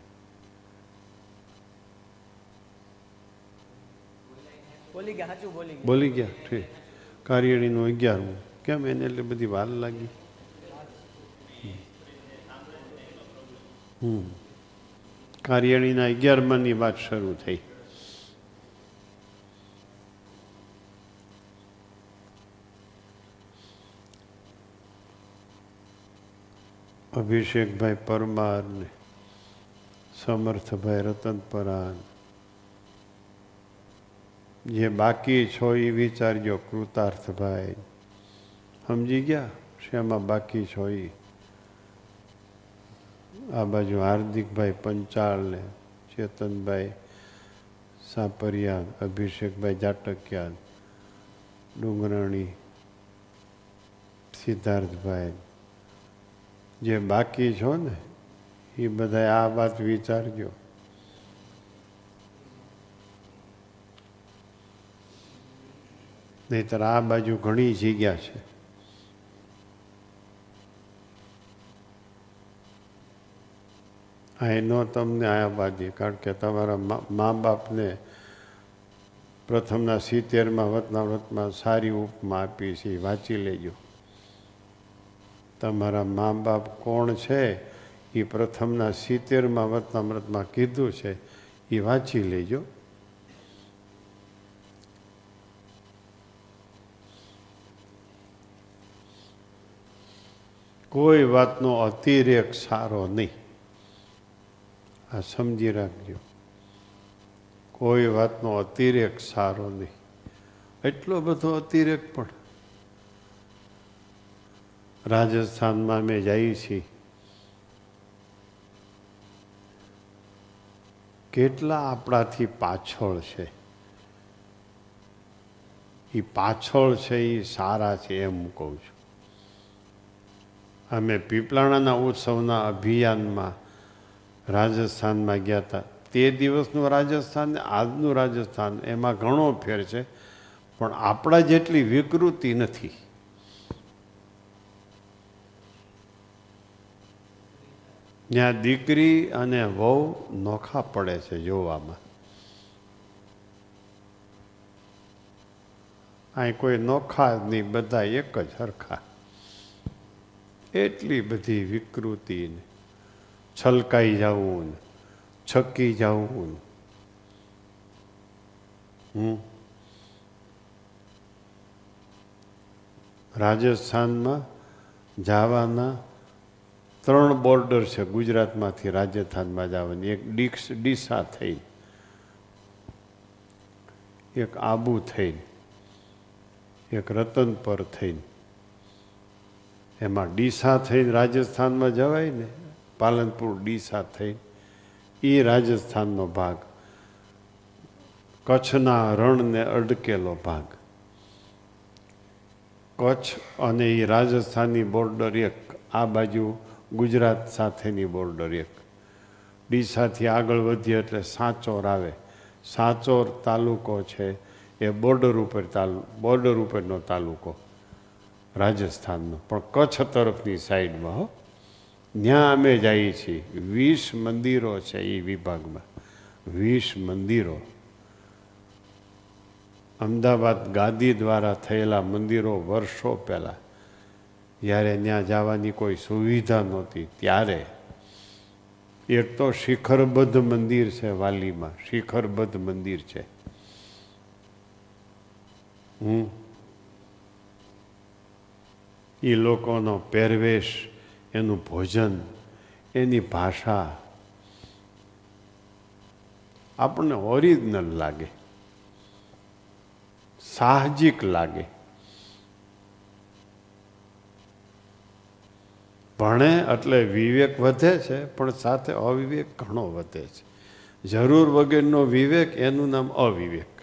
બોલી ગયા સાચું બોલી બોલી ગયા ઠીક. કાર્યણીનું અગિયારમું. કેમ એને એટલે બધી વાર લાગી? હમ. કાર્યણીના અગિયારમાની વાત શરૂ થઈ. અભિષેકભાઈ પરમાર ને સમર્થભાઈ રતનપરાન જે બાકી છો એ વિચારજો કૃતાર્થભાઈ સમજી ગયા? શેમાં બાકી છો એ? આ બાજુ હાર્દિકભાઈ પંચાળને ચેતનભાઈ સાપરિયા અભિષેકભાઈ જાટકિયા, ડુંગરાણી સિદ્ધાર્થભાઈ જે બાકી છો ને, એ બધા આ વાત વિચારજો. નહીતર આ બાજુ ઘણી જગ્યા છે. આ એનો તમને આયા બાજી કારણ કે તમારા મા બાપને પ્રથમના સિત્તેરમાં, વતના વ્રતમાં સારી ઉપમા આપી છે વાંચી લેજો. તમારા મા બાપ કોણ છે? એ પ્રથમના સિત્તેરમાં વતનામૃતમાં કીધું છે. એ વાંચી લેજો. કોઈ વાતનો અતિરેક સારો નહીં. આ સમજી રાખજો. કોઈ વાતનો અતિરેક સારો નહીં. એટલો બધો અતિરેક પણ રાજસ્થાનમાં અમે જઈએ છીએ કેટલા આપણાથી પાછળ છે? એ પાછળ છે એ સારા છે એમ કહું છું. અમે પીપળાણાના ઉત્સવના અભિયાનમાં રાજસ્થાનમાં ગયા હતા. તે દિવસનું રાજસ્થાન ને આજનું રાજસ્થાન, એમાં ઘણો ફેર છે, પણ આપણા જેટલી વિકૃતિ નથી. ત્યાં દીકરી અને વહુ નોખા પડે છે જોવામાં. અહીં કોઈ નોખા નહીં બધા એક જ હરખા. એટલી બધી વિકૃતિ ને છલકાઈ જવું છકી જવું હમ. રાજસ્થાનમાં જવાના ત્રણ બોર્ડર છે ગુજરાતમાંથી રાજસ્થાનમાં જવાની એક ડીક્ષ ડીસા થઈ. એક આબુ થઈને એક રતનપર થઈને એમાં ડીસા થઈને રાજસ્થાનમાં જવાય ને, પાલનપુર ડીસા થઈને એ રાજસ્થાનનો ભાગ. કચ્છના રણને અડકેલો ભાગ. કચ્છ અને એ રાજસ્થાનની બોર્ડર એક, આ બાજુ ગુજરાત સાથેની બોર્ડર એક. ડીસાથી આગળ વધીએ એટલે સાંચોર આવે. સાંચોર તાલુકો છે, એ બોર્ડર ઉપર તાલુ, બોર્ડર ઉપરનો તાલુકો. રાજસ્થાનનો. પણ કચ્છ તરફની સાઈડમાં હો. ત્યાં અમે જઈએ છીએ. વીસ મંદિરો છે એ વિભાગમાં. વીસ મંદિરો. અમદાવાદ ગાદી દ્વારા થયેલા મંદિરો વર્ષો પહેલાં. જ્યારે ત્યાં જવાની કોઈ સુવિધા નહોતી, ત્યારે. એક તો શિખરબદ્ધ મંદિર છે વાલીમાં, શિખરબદ્ધ મંદિર છે. હું એ લોકોનો પહેરવેશ, એનું ભોજન, એની ભાષા. આપણને ઓરિજિનલ લાગે. સાહજિક લાગે. ભણે એટલે વિવેક વધે છે, પણ સાથે અવિવેક ઘણો વધે છે. જરૂર વગરનો વિવેક, એનું નામ અવિવેક.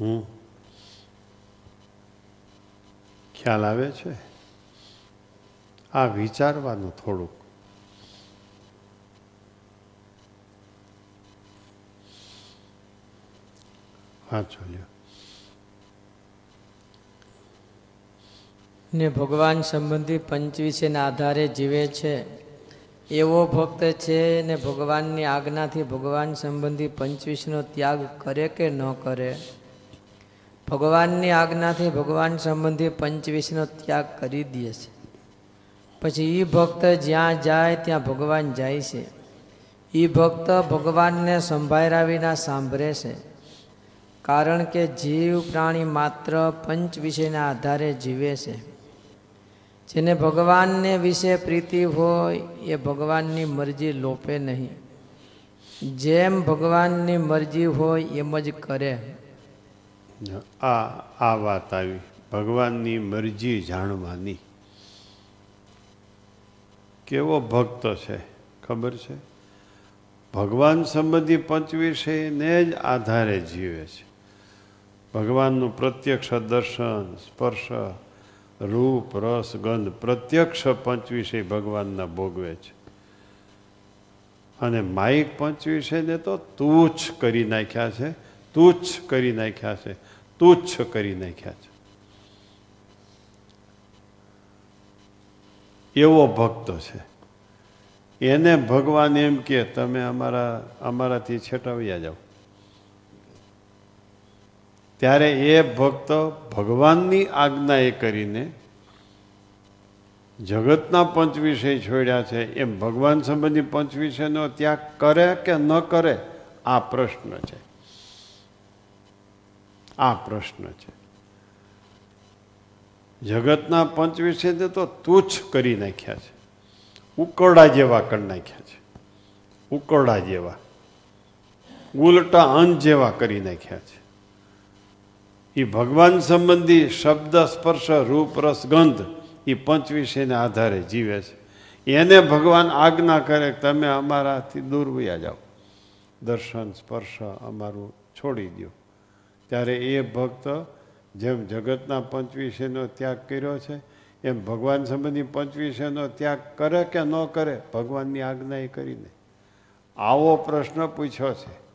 હું ખ્યાલ આવે છે? આ વિચારવાનું થોડુંક. હા, ચાલ્યો. ને ભગવાન સંબંધી પંચવીસેના આધારે જીવે છે. એવો ભક્ત છે ને ભગવાનની આજ્ઞાથી ભગવાન સંબંધી પંચવીસનો ત્યાગ કરે કે ન કરે? ભગવાનની આજ્ઞાથી ભગવાન સંબંધી પંચવીસનો ત્યાગ કરી દે છે. પછી એ ભક્ત જ્યાં જાય ત્યાં ભગવાન જાય છે. એ ભક્ત ભગવાનને સંભાળ્યા વિના સાંભળે છે. કારણ કે જીવ પ્રાણી માત્ર પંચ વિષયના આધારે જીવે છે. જેને ભગવાનને વિશે પ્રીતિ હોય, એ ભગવાનની મરજી લોપે નહીં. જેમ ભગવાનની મરજી હોય, એમ જ કરે. આ આ વાત આવી. ભગવાનની મરજી જાણવાની કેવો ભક્ત છે, ખબર છે? ભગવાન સંબંધી પંચવિષયને જ આધારે જીવે છે. ભગવાનનું પ્રત્યક્ષ દર્શન, સ્પર્શ રૂપ, રસ, ગંધ, પ્રત્યક્ષ પંચવિષય ભગવાનના ભોગવે છે અને માઇક પંચવિષયને તો તુચ્છ કરી નાખ્યા છે, તુચ્છ કરી નાખ્યા છે, તુચ્છ કરી નાખ્યા છે. એવો ભક્ત છે. એને ભગવાન એમ કે, તમે અમારા, અમારાથી છેટાવ્યા જાઓ. ત્યારે એ ભક્ત ભગવાનની આજ્ઞા એ કરીને જગતના પંચ વિષય છોડ્યા છે. એમ ભગવાન સંબંધી પંચ વિષયનો ત્યાગ કરે કે ન કરે? આ પ્રશ્ન છે. આ પ્રશ્ન છે. જગતના પંચ વિષયને તો તુચ્છ કરી નાખ્યા છે. ઉકરડા જેવા કરી નાખ્યા છે. ઉકરડા જેવા. ઉલટા અંત જેવા કરી નાખ્યા છે. એ ભગવાન સંબંધી શબ્દ, સ્પર્શ, રૂપ, રસ, ગંધ એ પંચવિષયના આધારે જીવે છે. એને ભગવાન આજ્ઞા કરે તમે અમારાથી દૂર વયા જાઓ. દર્શન, સ્પર્શ અમારું છોડી દો ત્યારે એ ભક્ત જેમ જગતના પંચવિષયનો ત્યાગ કર્યો છે, એમ ભગવાન સંબંધી પંચવિષયનો ત્યાગ કરે કે ન કરે, ભગવાનની આજ્ઞા એ કરીને. આવો પ્રશ્ન પૂછ્યો છે.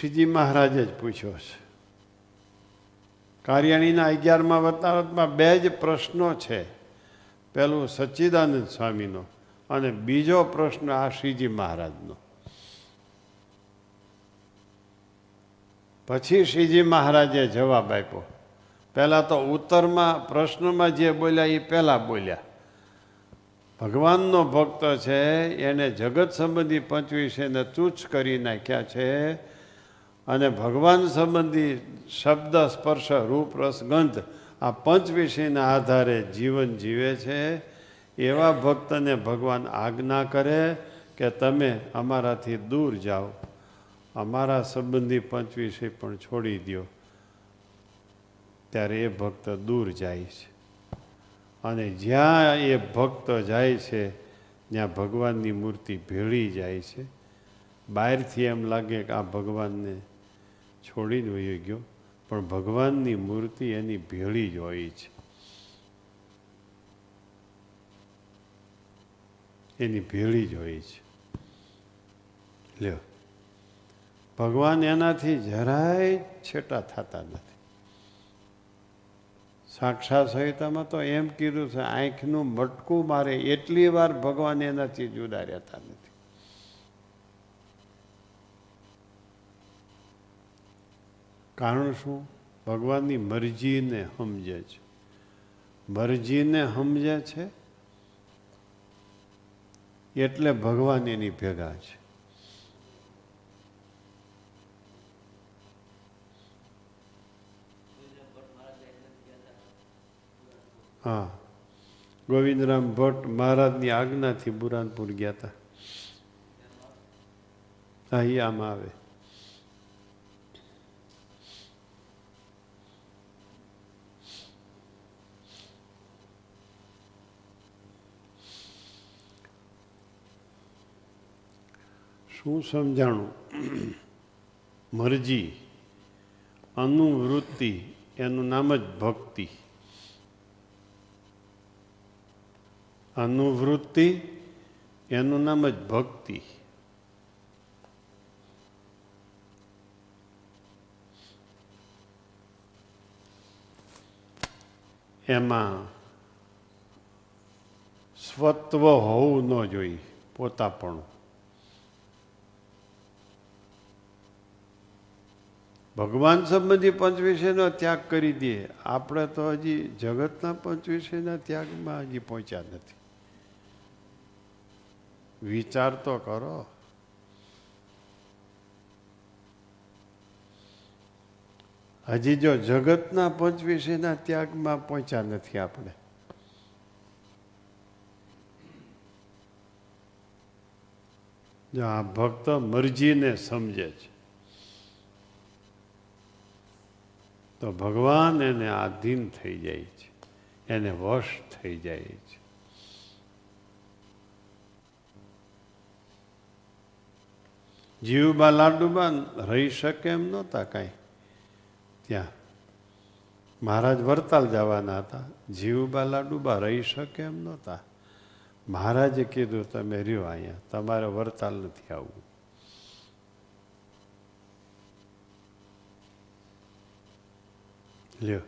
શ્રીજી મહારાજે જ પૂછ્યો છે. કાર્યાણીના અગિયારમાં વતાવતમાં બે જ પ્રશ્નો છે. પહેલું સચ્ચિદાનંદ સ્વામીનો અને બીજો પ્રશ્ન આ શ્રીજી મહારાજનો. પછી શ્રીજી મહારાજે જવાબ આપ્યો. પહેલાં તો ઉત્તરમાં પ્રશ્નમાં જે બોલ્યા એ પહેલાં બોલ્યા. ભગવાનનો ભક્ત છે, એને જગત સંબંધી પંચવિષયને તુચ્છ કરી નાખ્યા છે અને ભગવાન સંબંધી શબ્દ, સ્પર્શ, રૂપ, રસ, ગંધ આ પંચ વિષયના આધારે જીવન જીવે છે. એવા ભક્તને ભગવાન આજ્ઞા કરે કે તમે અમારાથી દૂર જાઓ. અમારા સંબંધી પંચ વિષય પણ છોડી દો ત્યારે એ ભક્ત દૂર જાય છે. અને જ્યાં એ ભક્ત જાય છે, ત્યાં ભગવાનની મૂર્તિ ભેળી જાય છે. બહારથી એમ લાગે કે આ ભગવાનને છોડીને વહી ગયો, પણ ભગવાનની મૂર્તિ એની ભેળી જ હોય છે. એની ભેળી જ હોય છે. લ્યો, ભગવાન એનાથી જરાય છેટા થતા નથી. સાક્ષાત સંહિતામાં તો એમ કીધું છે, આંખનું મટકું મારે. એટલી વાર ભગવાન એનાથી જુદા રહેતા નથી કારણ શું? ભગવાનની મરજીને સમજે છે. મરજીને સમજે છે એટલે ભગવાન એની ભેગા છે. હા. ગોવિંદરામ ભટ્ટ મહારાજની આજ્ઞાથી બુરાનપુર ગયા હતા અહીં આમાં આવે. શું સમજાણું? મરજી, અનુવૃત્તિ, એનું નામ જ ભક્તિ. અનુવૃત્તિ, એનું નામ જ ભક્તિ. એમાં સ્વત્વ હોવું ન જોઈએ, પોતાપણું. ભગવાન સંબંધી પંચ વિષયનો ત્યાગ કરી દે. આપણે તો હજી જગતના પંચ વિષયના ત્યાગમાં હજી પહોંચ્યા નથી. વિચાર તો કરો. હજી જો જગતના પંચ વિષયના ત્યાગમાં પહોંચ્યા નથી આપણે. જો આ ભક્ત મરજીને સમજે છે. તો ભગવાન એને આધીન થઈ જાય છે. એને વશ થઈ જાય છે. જીવબા લાડુબા રહી શકે એમ નહોતા કાંઈ. ત્યાં મહારાજ વરતાલ જવાના હતા. જીવબા લાડુબા રહી શકે એમ નહોતા. મહારાજે કીધું, તમે રહ્યો અહીંયા. તમારે વરતાલ નથી આવવું. લ્યો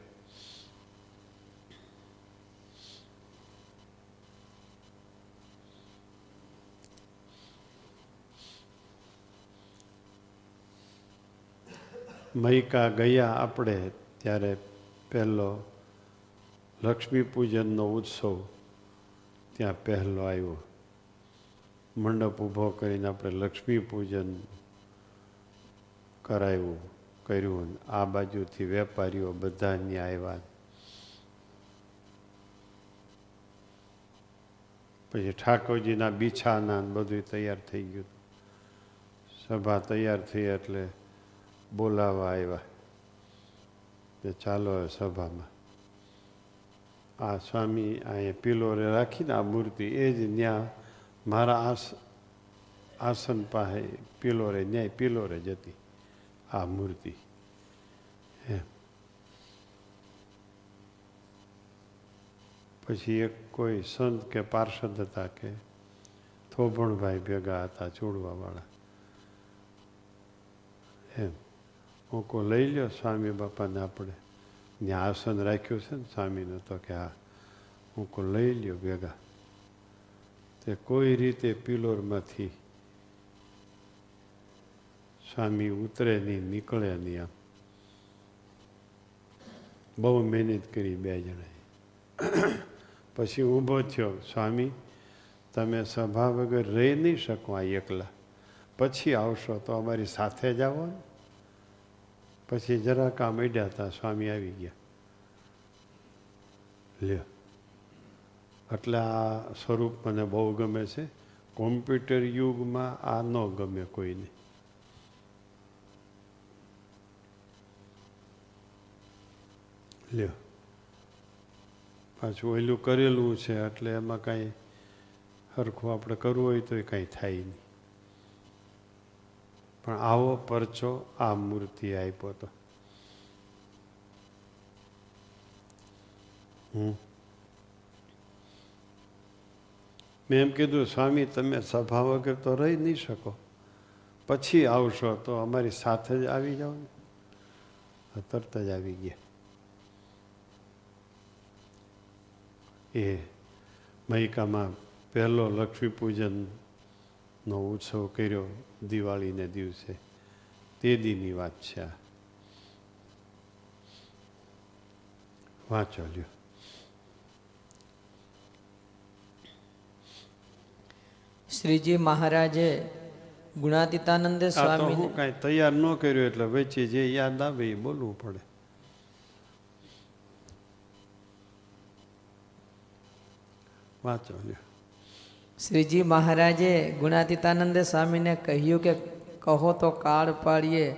મૈકા ગયા આપણે ત્યારે પહેલો લક્ષ્મી પૂજનનો ઉત્સવ ત્યાં પહેલો આવ્યો. મંડપ ઊભો કરીને આપણે લક્ષ્મી પૂજન કરાવ્યું કર્યું આ બાજુથી વેપારીઓ બધા અહીંયા આવ્યા. પછી ઠાકોરજીના બીછાના બધું તૈયાર થઈ ગયું. સભા તૈયાર થઈ એટલે બોલાવા આવ્યા કે ચાલો સભામાં. આ સ્વામી અહીંયા પિલોરે રાખીને આ મૂર્તિ, એ જ ત્યાં મારા આસ, આસન પાસે પિલોરે, ન્યાય પિલોરે જ હતી. આ મૂર્તિ પછી એક કોઈ સંત કે પાર્ષદ હતા કે થોભણભાઈ ભેગા હતા ચોડવાવાળા એમ હું. કો લઈ લ્યો સ્વામી બાપાને આપણે. ત્યાં આસન રાખ્યું છે ને સ્વામીને તો કે હા હું કો લઈ લ્યો ભેગા. તે કોઈ રીતે પિલોરમાંથી સ્વામી ઉતરે નહીં નીકળે નહીં આમ બહુ મહેનત કરી બે જણાએ પછી ઊભો થયો સ્વામી તમે સભા વગર રહી નહીં શકો આ એકલા પછી આવશો તો અમારી સાથે જ આવો ને પછી જરાક આમ અડ્યા હતા સ્વામી આવી ગયા લ્યો એટલે આ સ્વરૂપ મને બહુ ગમે છે કોમ્પ્યુટર યુગમાં આ ન ગમે કોઈને લ્યો. પાછું ઓયલું કરેલું છે, એટલે એમાં કાંઈ સરખું આપણે કરવું હોય તો એ કાંઈ થાય નહીં. પણ આવો પરચો આ મૂર્તિ આપ્યો તો. હમ. મેં એમ કીધું, સ્વામી, તમે સભા વગર તો રહી નહીં શકો. પછી આવશો તો અમારી સાથે જ આવી જાઓ ને. તરત જ આવી ગયા. એ મહિકામાં પહેલો લક્ષ્મી પૂજનનો ઉત્સવ કર્યો દિવાળીને દિવસે. તે દીની વાત છે આ. વાંચો લ્યો. શ્રીજી મહારાજે ગુણાતીતાનંદ સ્વામી કાંઈ તૈયાર ન કર્યું એટલે વચ્ચે જે યાદ આવે એ બોલવું પડે. વાંચો શ્રીજી મહારાજે ગુણાતીતાનંદ સ્વામીને કહ્યું કે કહો તો કાળ પાડીએ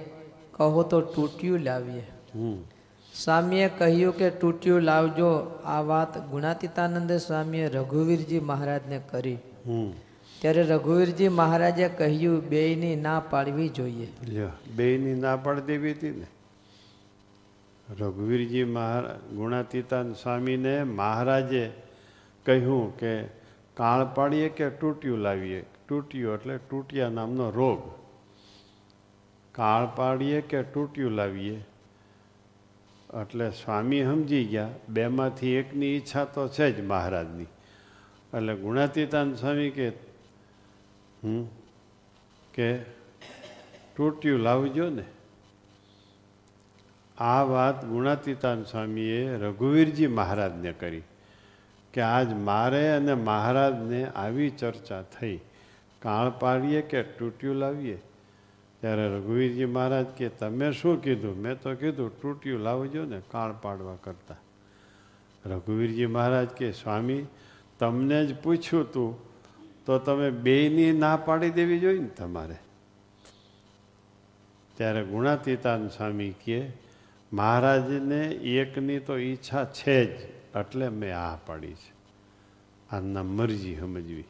કહો તો તૂટ્યું લાવીએ. હમ. સ્વામીએ કહ્યું કે તૂટ્યું લાવજો. આ વાત ગુણાતીતાનંદ સ્વામીએ રઘુવીરજી મહારાજને કરી. હમ. ત્યારે રઘુવીરજી મહારાજે કહ્યું બેયની ના પાડવી જોઈએ. બેયની ના પાડી દેવી હતી ને? રઘુવીરજી મહારાજ ગુણાતીતાન સ્વામીને મહારાજે કહ્યું કે કાળ પાડીએ કે તૂટ્યું લાવીએ? તૂટ્યું એટલે તૂટ્યા નામનો રોગ. કાળ પાડીએ કે તૂટ્યું લાવીએ? એટલે સ્વામી સમજી ગયા, બેમાંથી એકની ઈચ્છા તો છે જ મહારાજની. એટલે ગુણાતીતાન સ્વામી કે, હમ, કે તૂટ્યું લાવજો ને. આ વાત ગુણાતીતાન સ્વામીએ રઘુવીરજી મહારાજને કરી. કે આજ મારે અને મહારાજને આવી ચર્ચા થઈ. કાળ પાડીએ કે તૂટ્યું લાવીએ? ત્યારે રઘુવીરજી મહારાજ કે, તમે શું કીધું? મેં તો કીધું તૂટ્યું લાવજો ને કાળ પાડવા કરતાં. રઘુવીરજી મહારાજ કે, સ્વામી, તમને જ પૂછ્યું તું, તો તમે બેયની ના પાડી દેવી જોઈએ ને તમારે? ત્યારે ગુણાતીતાન સ્વામી કહે મહારાજને એકની તો ઈચ્છા છે જ. એટલે મેં આ પાડી છે. આના મરજી સમજવી.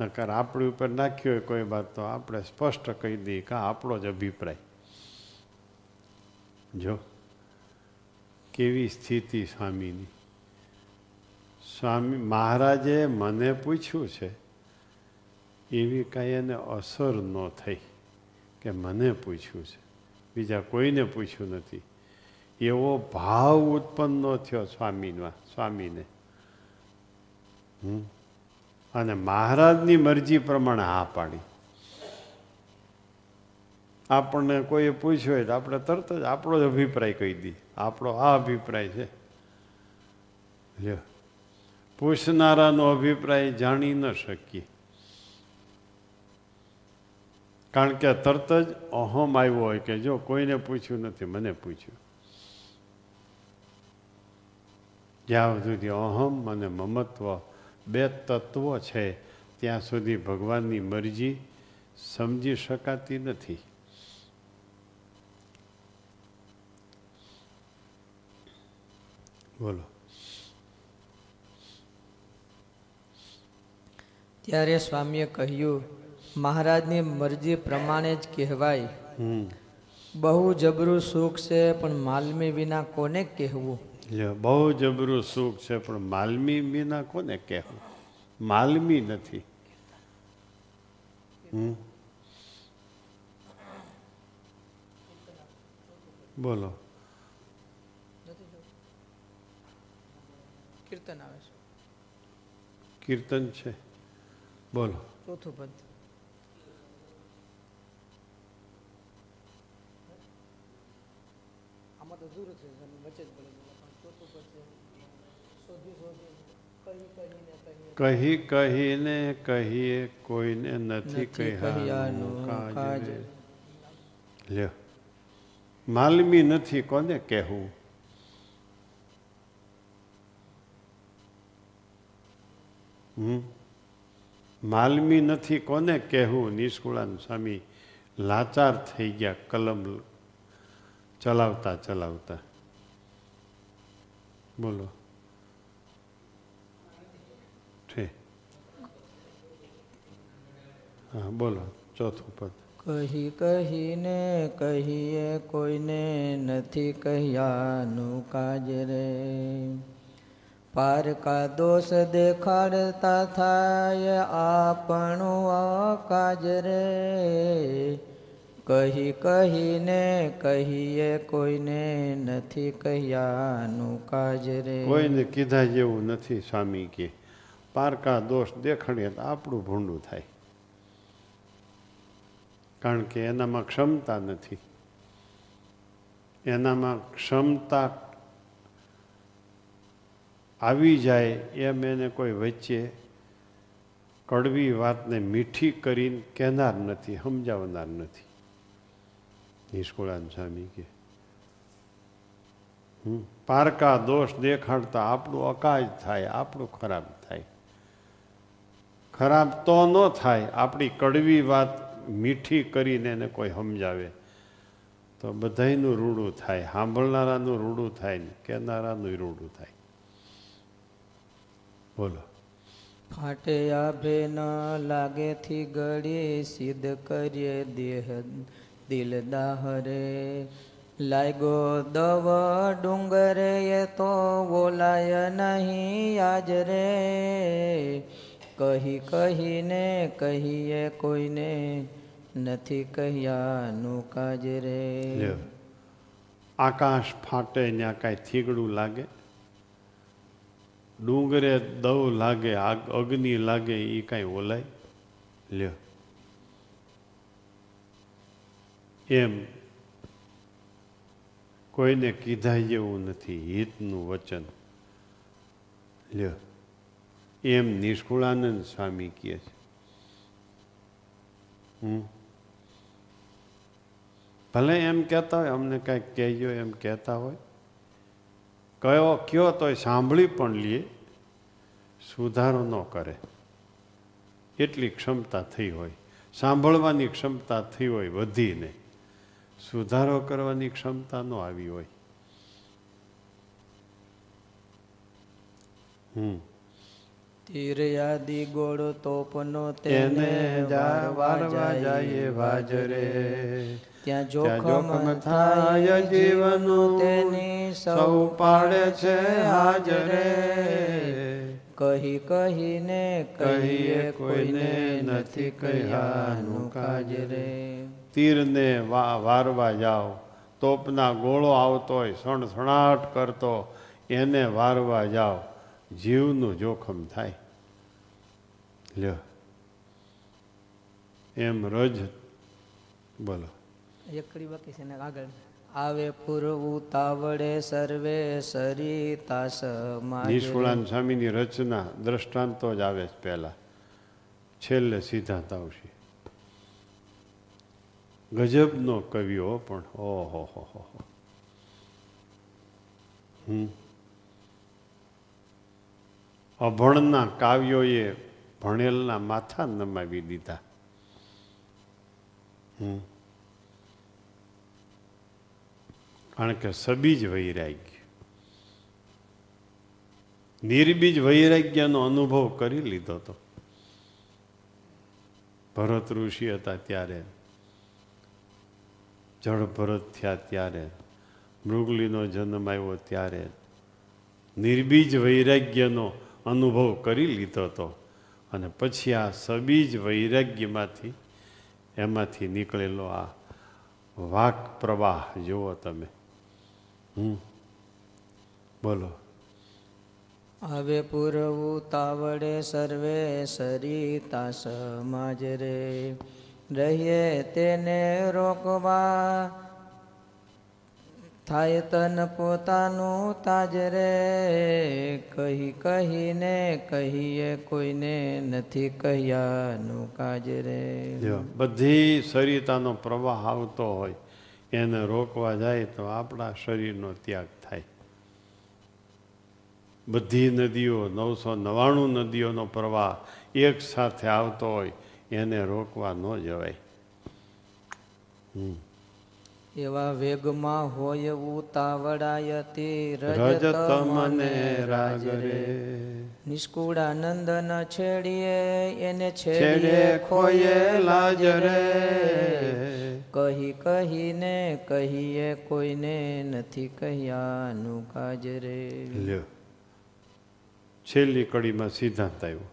નકર આપણી ઉપર નાખ્યો હોય કોઈ વાત તો આપણે સ્પષ્ટ કહી દઈએ કે આપણો જ અભિપ્રાય. જો, કેવી સ્થિતિ સ્વામીની? સ્વામી મહારાજે મને પૂછ્યું છે, એવી કાંઈ એને અસર ન થઈ કે મને પૂછ્યું છે. બીજા કોઈને પૂછ્યું નથી. એવો ભાવ ઉત્પન્ન થયો સ્વામીને હમ? અને મહારાજની મરજી પ્રમાણે હા પાડી. આપણને કોઈએ પૂછ્યું હોય તો આપણે તરત જ આપણો જ અભિપ્રાય કહી દઈએ. આપણો આ અભિપ્રાય છે. જો પૂછનારાનો અભિપ્રાય જાણી ન શકીએ. કારણ કે તરત જ અહમ આવ્યો હોય કે જો કોઈને પૂછ્યું નથી, મને પૂછ્યું. જ્યાં સુધી અહમ અને મમત્વ બે તત્વો છે ત્યાં સુધી ભગવાનની મરજી સમજી શકાતી નથી. બોલો. ત્યારે સ્વામીએ કહ્યું મહારાજની મરજી પ્રમાણે જ કહેવાય. હમ. બહુ જબરું સુખ છે પણ માલમી વિના કોને કહેવું? લ્યો, બહુ જબરું સુખ છે પણ માલમી વિના કોને કહેવું? માલમી નથી. હમ? બોલો. કીર્તન આવે છે. કીર્તન છે. બોલો. ચોથું પદ. આમાં તો દૂર છે વચ્ચે જ બોલે ચોથું પદ છે શોધી શોધી કહી કહીને કહીએ કોઈને નથી કહ્યાનું કાજ. લ્યો. માલમી નથી કોને કહેવું? હમ? માલમી નથી કોને કહેવું? નિષ્કુળાન સ્વામી લાચાર થઈ ગયા કલમ ચલાવતા ચલાવતા. બોલો છે હા બોલો ચોથું પદ. કહી કહીને કહીએ કોઈને નથી કહ્યાનું કાજ રે. પારકા દોષ દેખાડતા થાય આપણું અકાજ રે. કહી કહીને કહીએ કોઈને નથી કહ્યાનું કાજ રે. કોઈને કીધા જેવું નથી સ્વામી કે પારકા દોષ દેખાડીએ તો આપણું ભૂંડું થાય. કારણ કે એનામાં ક્ષમતા નથી એનામાં ક્ષમતા આવી જાય એમ એને કોઈ વચ્ચે કડવી વાતને મીઠી કરીને કહેનાર નથી, સમજાવનાર નથી નિષ્કુળાન સ્વામી કે. પારકા દોષ દેખાડતા આપણું અકાજ થાય, આપણું ખરાબ થાય ખરાબ તો ન થાય, આપણી કડવી વાત મીઠી કરીને એને કોઈ સમજાવે. તો બધાયનું રૂડું થાય, સાંભળનારાનું રૂડું થાય ને કહેનારાનું રૂડું થાય. બોલો. ફાટે આભે ન લાગેથી ગળી, સિદ્ધ કરીએ દેહ, દિલ દાહરે. લાગ્યો દવ ડુંગરે, એ તો બોલાય નહીં આજ રે. કહી કહીને કહીએ કોઈને નથી કહ્યાનું કાજ રે. આકાશ ફાટે ત્યાં કાંઈ થીગડું લાગે? ડુંગરે દવ લાગે, આગ અગ્નિ લાગે એ કાંઈ ઓલાય? લ્યો. એમ કોઈને કીધા જેવું નથી, હિતનું વચન. લ્યો. એમ નિષ્કુળાનંદ સ્વામી કહે છે. ભલે એમ કહેતા હોય, અમને કાંઈક કહેજો એમ કહેતા હોય. કયો કયો તોય સાંભળી પણ લે, સુધારો ન કરે. એટલી ક્ષમતા થઈ હોય. સાંભળવાની ક્ષમતા થઈ હોય વધીને. સુધારો કરવાની ક્ષમતા ન આવી હોય. હમ. તીર ગોળો તોપનો તેને વારવા જાય વાજરે. ત્યાં જોખમ થાય જીવનું તેની સૌ પાડે છે હાજરે. કહી કહીને કહીએ કોઈને નથી કહ્યાનું કાજરે. તીરને વારવા જાઓ. તોપના ગોળો આવતો હોય સણસણાટ કરતો. એને વારવા જાઓ. જીવનું જોખમ થાય. લ્યો એમ રજ બોલો. એકડી બાકી છે ને આગળ. આવે પૂરવું તાવડે સર્વે સરિતા સમાજ નિષ્કુળાન સ્વામીની રચના દ્રષ્ટાંતો જ આવે છે પહેલાં. છેલ્લે સિદ્ધાંત આવશે ગજબનો કવિઓ પણ. ઓહો હો હો હો. હમ. અભણના કાવ્યોએ ભણેલના માથા નમાવી દીધા. હમ. કારણ કે સબીજ વૈરાગ્ય. નિર્બીજ વૈરાગ્યનો અનુભવ કરી લીધો તો. ભરત ઋષિ હતા ત્યારે. જળ ભરત થયા ત્યારે. મૃગલીનો જન્મ આવ્યો ત્યારે. નિર્બીજ વૈરાગ્યનો અનુભવ કરી લીધો હતો. અને પછી આ સબીજ વૈરાગ્યમાંથી એમાંથી નીકળેલો આ વાક પ્રવાહ જુઓ તમે. હમ. બોલો. આવે પુરવું તાવડે સર્વે સરિતા સમાજ રે રહીએ તેને રોકવા થાય તન પોતાનું તાજ રે. કહી કહીને કહીએ કોઈને નથી કહ્યાનું કાજ રે. બધી સરિતાનો પ્રવાહ આવતો હોય, એને રોકવા જાય તો આપણા શરીરનો ત્યાગ થાય. બધી નદીઓ, નવસો નવ્વાણું નદીઓનો પ્રવાહ એક સાથે આવતો હોય, એને રોકવા ન જવાય. હમ. એવા વેગમાં હોય ઉતાવળાય તે રજત મને મને રાજ રાજ રે. રે. ન છેડીએ એને છેડીએ ખોયે લાજ રે. કહી કહીને કહીએ કોઈને નથી કહ્યાનું કાજ રે. લ્યો. છેલ્લી કડીમાં સિદ્ધાંત આવ્યો.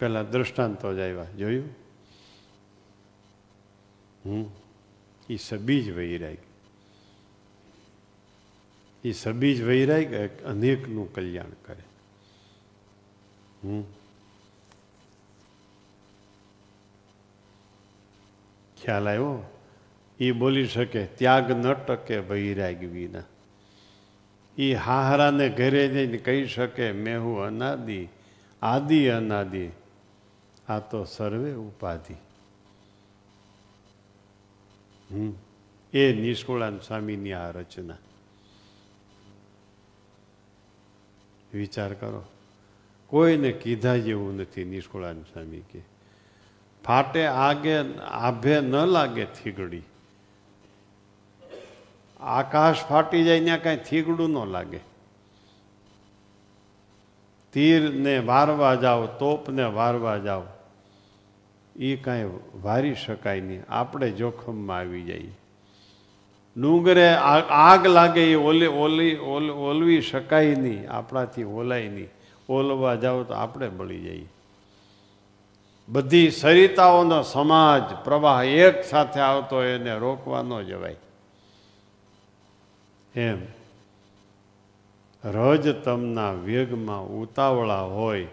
પેલા દ્રષ્ટાંતો જ આવ્યા. જોયું? હમ? એ સબીજ વૈરાગ. એ સબીજ વૈરાગ અનેકનું કલ્યાણ કરે. હમ? ખ્યાલ આવ્યો? એ બોલી શકે, ત્યાગ ન ટકે વૈરાગ વિના. એ હાહરાને ઘરે જઈને કહી શકે, મેં હું અનાદિ, આદિ અનાદિ. આ તો સર્વે ઉપાધિ. એ નિષ્કુળાન સ્વામીની આ રચના. વિચાર કરો. કોઈને કીધા જેવું નથી નિષ્કુળાન સ્વામી કે, ફાટે આગે, આભે ન લાગે થીગડી. આકાશ ફાટી જાય ત્યાં કાંઈ થીગડું ન લાગે. તીરને વારવા જાઓ, તોપને વારવા જાઓ. એ કાંઈ વારી શકાય નહીં. આપણે જોખમમાં આવી જઈએ. ડુંગરે આગ લાગે એ ઓલી ઓલી, ઓલ, ઓલવી શકાય નહીં, આપણાથી ઓલાય નહીં. ઓલવા જાઓ તો આપણે બળી જઈએ. બધી સરિતાઓનો સમાજ, પ્રવાહ એક સાથે આવતો એને રોકવા ન જવાય એમ. રજ તમના વેગમાં ઉતાવળા હોય,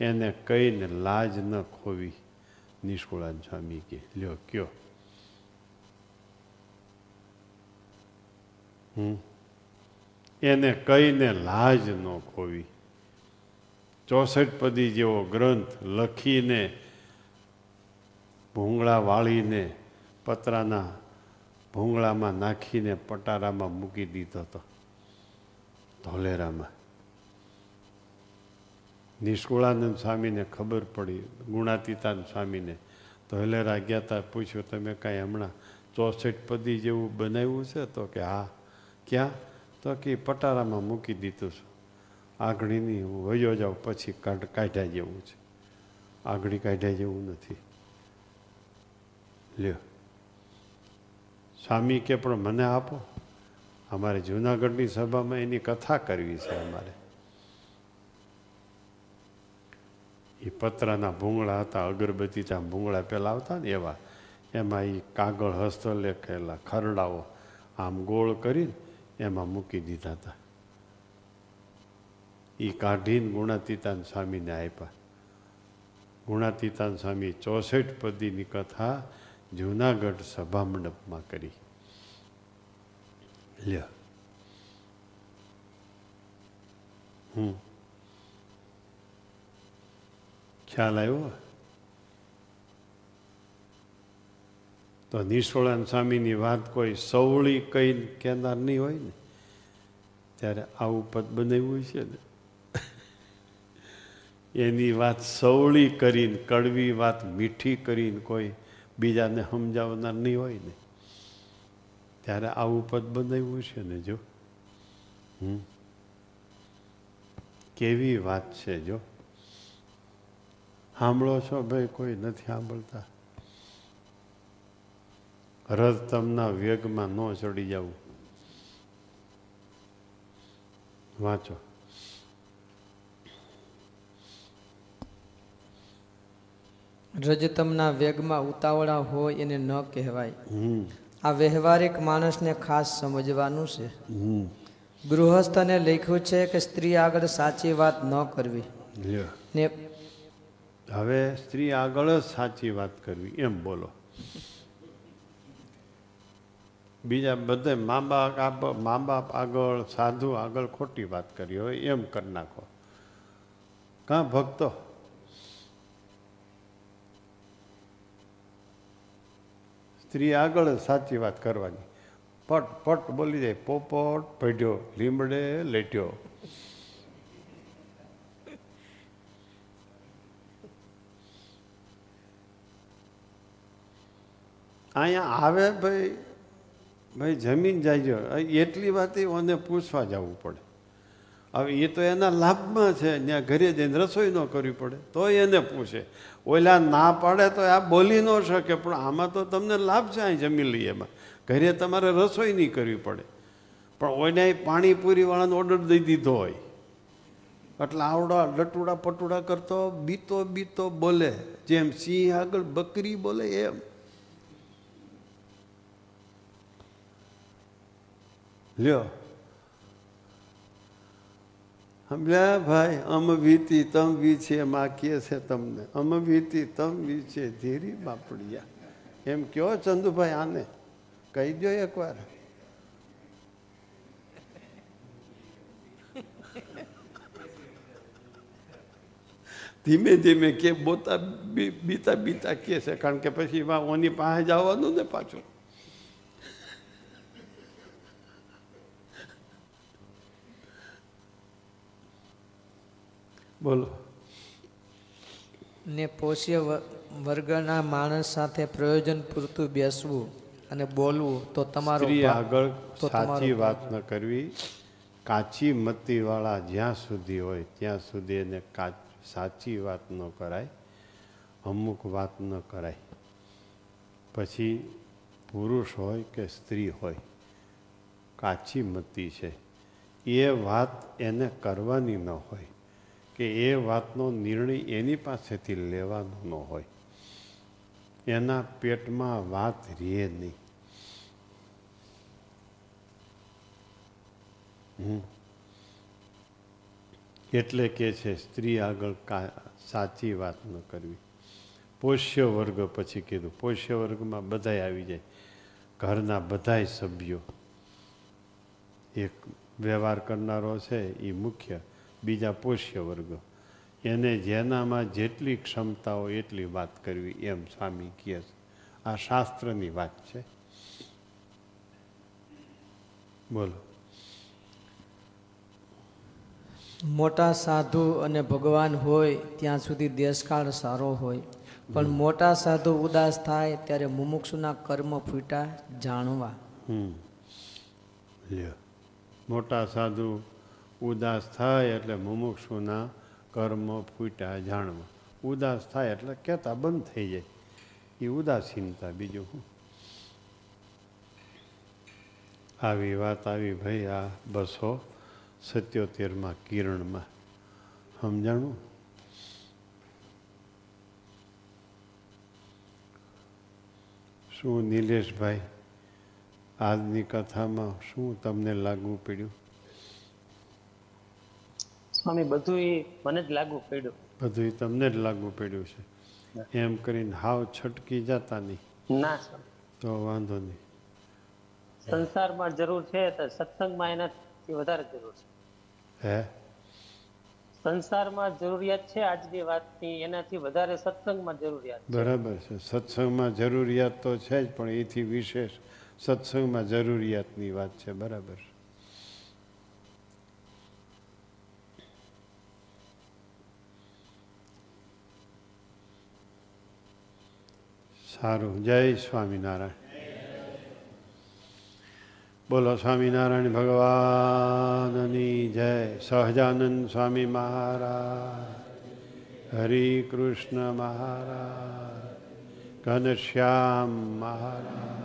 એને કહીને લાજ ન ખોવી. લ્યો કયો હમ એને કહીને લાજ ન ખોવી ચોસઠ પદી જેવો ગ્રંથ લખીને ભૂંગળા વાળીને પતરાના ભૂંગળામાં નાખીને પટારામાં મૂકી દીધો હતો ધોલેરામાં નિષ્કુળાનંદ સ્વામીને ખબર પડી, ગુણાતીતાન સ્વામીને. ધોલેરા ગયા હતા પૂછ્યું, તમે કાંઈ હમણાં ચોસઠ પદી જેવું બનાવ્યું છે? તો કે, હા. ક્યાં? તો કે, પટારામાં મૂકી દીધું છું. આગળીની હું વયો જાઉં, પછી કાઢ, કાઢ્યા જેવું છે. આગળી કાઢ્યા જેવું નથી. લ્યો. સ્વામી કે, પણ મને આપો. અમારે જૂનાગઢની સભામાં એની કથા કરવી છે અમારે. એ પતરાના ભૂંગળા હતા અગરબત્તી ત્યાં ભૂંગળા પહેલાં આવતા ને એવા. એમાં એ કાગળ હસ્તલેખેલા ખરડાઓ આમ ગોળ કરીને એમાં મૂકી દીધા હતા. એ કાઢીને ગુણાતીતાન સ્વામીને આપ્યા ગુણાતીતાન સ્વામી ચોસઠ પદીની કથા જૂનાગઢ સભા મંડપમાં કરી. લ્યો. હમ. ખ્યાલ આવ્યો? તો નિષ્ફળાન સ્વામીની વાત કોઈ સવળી કઈ કહેનાર નહીં હોય ને. ત્યારે આવું પદ બનાવ્યું છે ને. એની વાત સવળી કરીને, કડવી વાત મીઠી કરીને કોઈ બીજાને સમજાવનાર નહીં હોય ને. ત્યારે આવું પદ બનાવ્યું છે ને જો. હમ. કેવી વાત છે જો. સાંભળો છો ભાઈ કોઈ નથી સાંભળતા. રથ તમના વેગમાં ન ચડી જવું. વાંચો. રજતમના વેગમાં ઉતાવળા હોય એને ન કહેવાય. આ વ્યવહારિક માણસને ખાસ સમજવાનું છે. ગૃહસ્થને લખ્યું છે કે સ્ત્રી આગળ સાચી વાત ન કરવી. ને હવે સ્ત્રી આગળ જ સાચી વાત કરવી, એમ બોલો. બીજા બધે મા બાપ મા બાપ આગળ, સાધુ આગળ ખોટી વાત કરી હોય, એમ કરી નાખો. કાં ભક્તો? સ્ત્રી આગળ સાચી વાત કરવાની. પટ પટ બોલી જાય પોપટ ભેઢ્યો લીમડે લેટ્યો. અહીંયા આવે ભાઈ ભાઈ જમીન જાય એટલી વાત ઓને પૂછવા જવું પડે. હવે એ તો એના લાભમાં છે ત્યાં ઘરે જઈને રસોઈ ન કરવી પડે. તો એને પૂછે. ઓલા ના પાડે તો આ બોલી ન શકે, પણ આમાં તો તમને લાભ છે અહીં જમી લઈએ એમાં. ઘરે તમારે રસોઈ નહીં કરવી પડે. પણ ઓને પાણીપુરીવાળાનો ઓર્ડર દઈ દીધો હોય. એટલે આવડા લટુડા પટુડા કરતો, બીતો બીતો બોલે. જેમ સિંહ આગળ બકરી બોલે એમ. લ્યો. સમજ્યા ભાઈ, અમ વીતી તમ વી છે, માં કહે છે તમને. અમ વીતી તમ વી છે, ધીરી બાપડિયા. એમ કયો ચંદુભાઈ આને? કહી દો એકવાર. ધીમે ધીમે કે બોતા બીતા બીતા કે છે, કારણ કે પછી એમાં ઓની પાસે જવાનું ને પાછું. બોલો. ને પોષ્ય વર્ગના માણસ સાથે પ્રયોજન પૂરતું બેસવું અને બોલવું તો તમારો આગળ સાચી વાત ન કરવી. કાચી મતીવાળા જ્યાં સુધી હોય ત્યાં સુધી એને સાચી વાત ન કરાય અમુક વાત ન કરાય. પછી પુરુષ હોય કે સ્ત્રી હોય કાચી મતી છે. એ વાત એને કરવાની ન હોય. કે એ વાતનો નિર્ણય એની પાસેથી લેવાનો ન હોય. એના પેટમાં વાત રહે નહીં. એટલે કે છે, સ્ત્રી આગળ સાચી વાત ન કરવી. પોષ્ય વર્ગ પછી કીધું. પોષ્ય વર્ગમાં બધાય આવી જાય. ઘરના બધાય સભ્યો. એક વ્યવહાર કરનારો છે એ મુખ્ય. બીજા પોષ્ય વર્ગ. એને જેનામાં જેટલી ક્ષમતા હોય એટલી વાત કરવી એમ સ્વામી કહે છે. આ શાસ્ત્રની વાત છે. બોલો. મોટા સાધુ અને ભગવાન હોય ત્યાં સુધી દેશકાળ સારો હોય. પણ મોટા સાધુ ઉદાસ થાય ત્યારે મુમુક્ષુના કર્મ ફૂટા જાણવા. મોટા સાધુ ઉદાસ થાય એટલે મુમુક્ષુના કર્મ ફૂટ્યા જાણવા. ઉદાસ થાય એટલે કહેતા બંધ થઈ જાય. એ ઉદાસીનતા બીજું શું? આવી વાત આવી ભાઈ આ બસો સત્યોતેરમાં કિરણમાં. સમજાણું? શું નિલેશભાઈ આજની કથામાં શું તમને લાગવું પડ્યું? સ્વામી બધું મને જ લાગુ પડ્યું. બધું તમને જ લાગુ પડ્યું છે. એમ કરીને હાવ છટકી જતા નહીં. ના તો વાંધો નહીં. સંસારમાં જરૂર છે તો સત્સંગમાં એનાથી વધારે જરૂર છે. હે? સંસારમાં જરૂરિયાત છે આજની વાતની એનાથી વધારે સત્સંગમાં જરૂરિયાત બરાબર છે. સત્સંગમાં જરૂરિયાત તો છે જ પણ એથી વિશેષ સત્સંગમાં જરૂરિયાતની વાત છે. બરાબર સારું. જય સ્વામિનારાયણ. બોલો સ્વામિનારાયણ ભગવાનની જય. સહજાનંદ સ્વામી મહારાજ. હરિકૃષ્ણ મહારાજ. ઘનશ્યામ મહારાજ.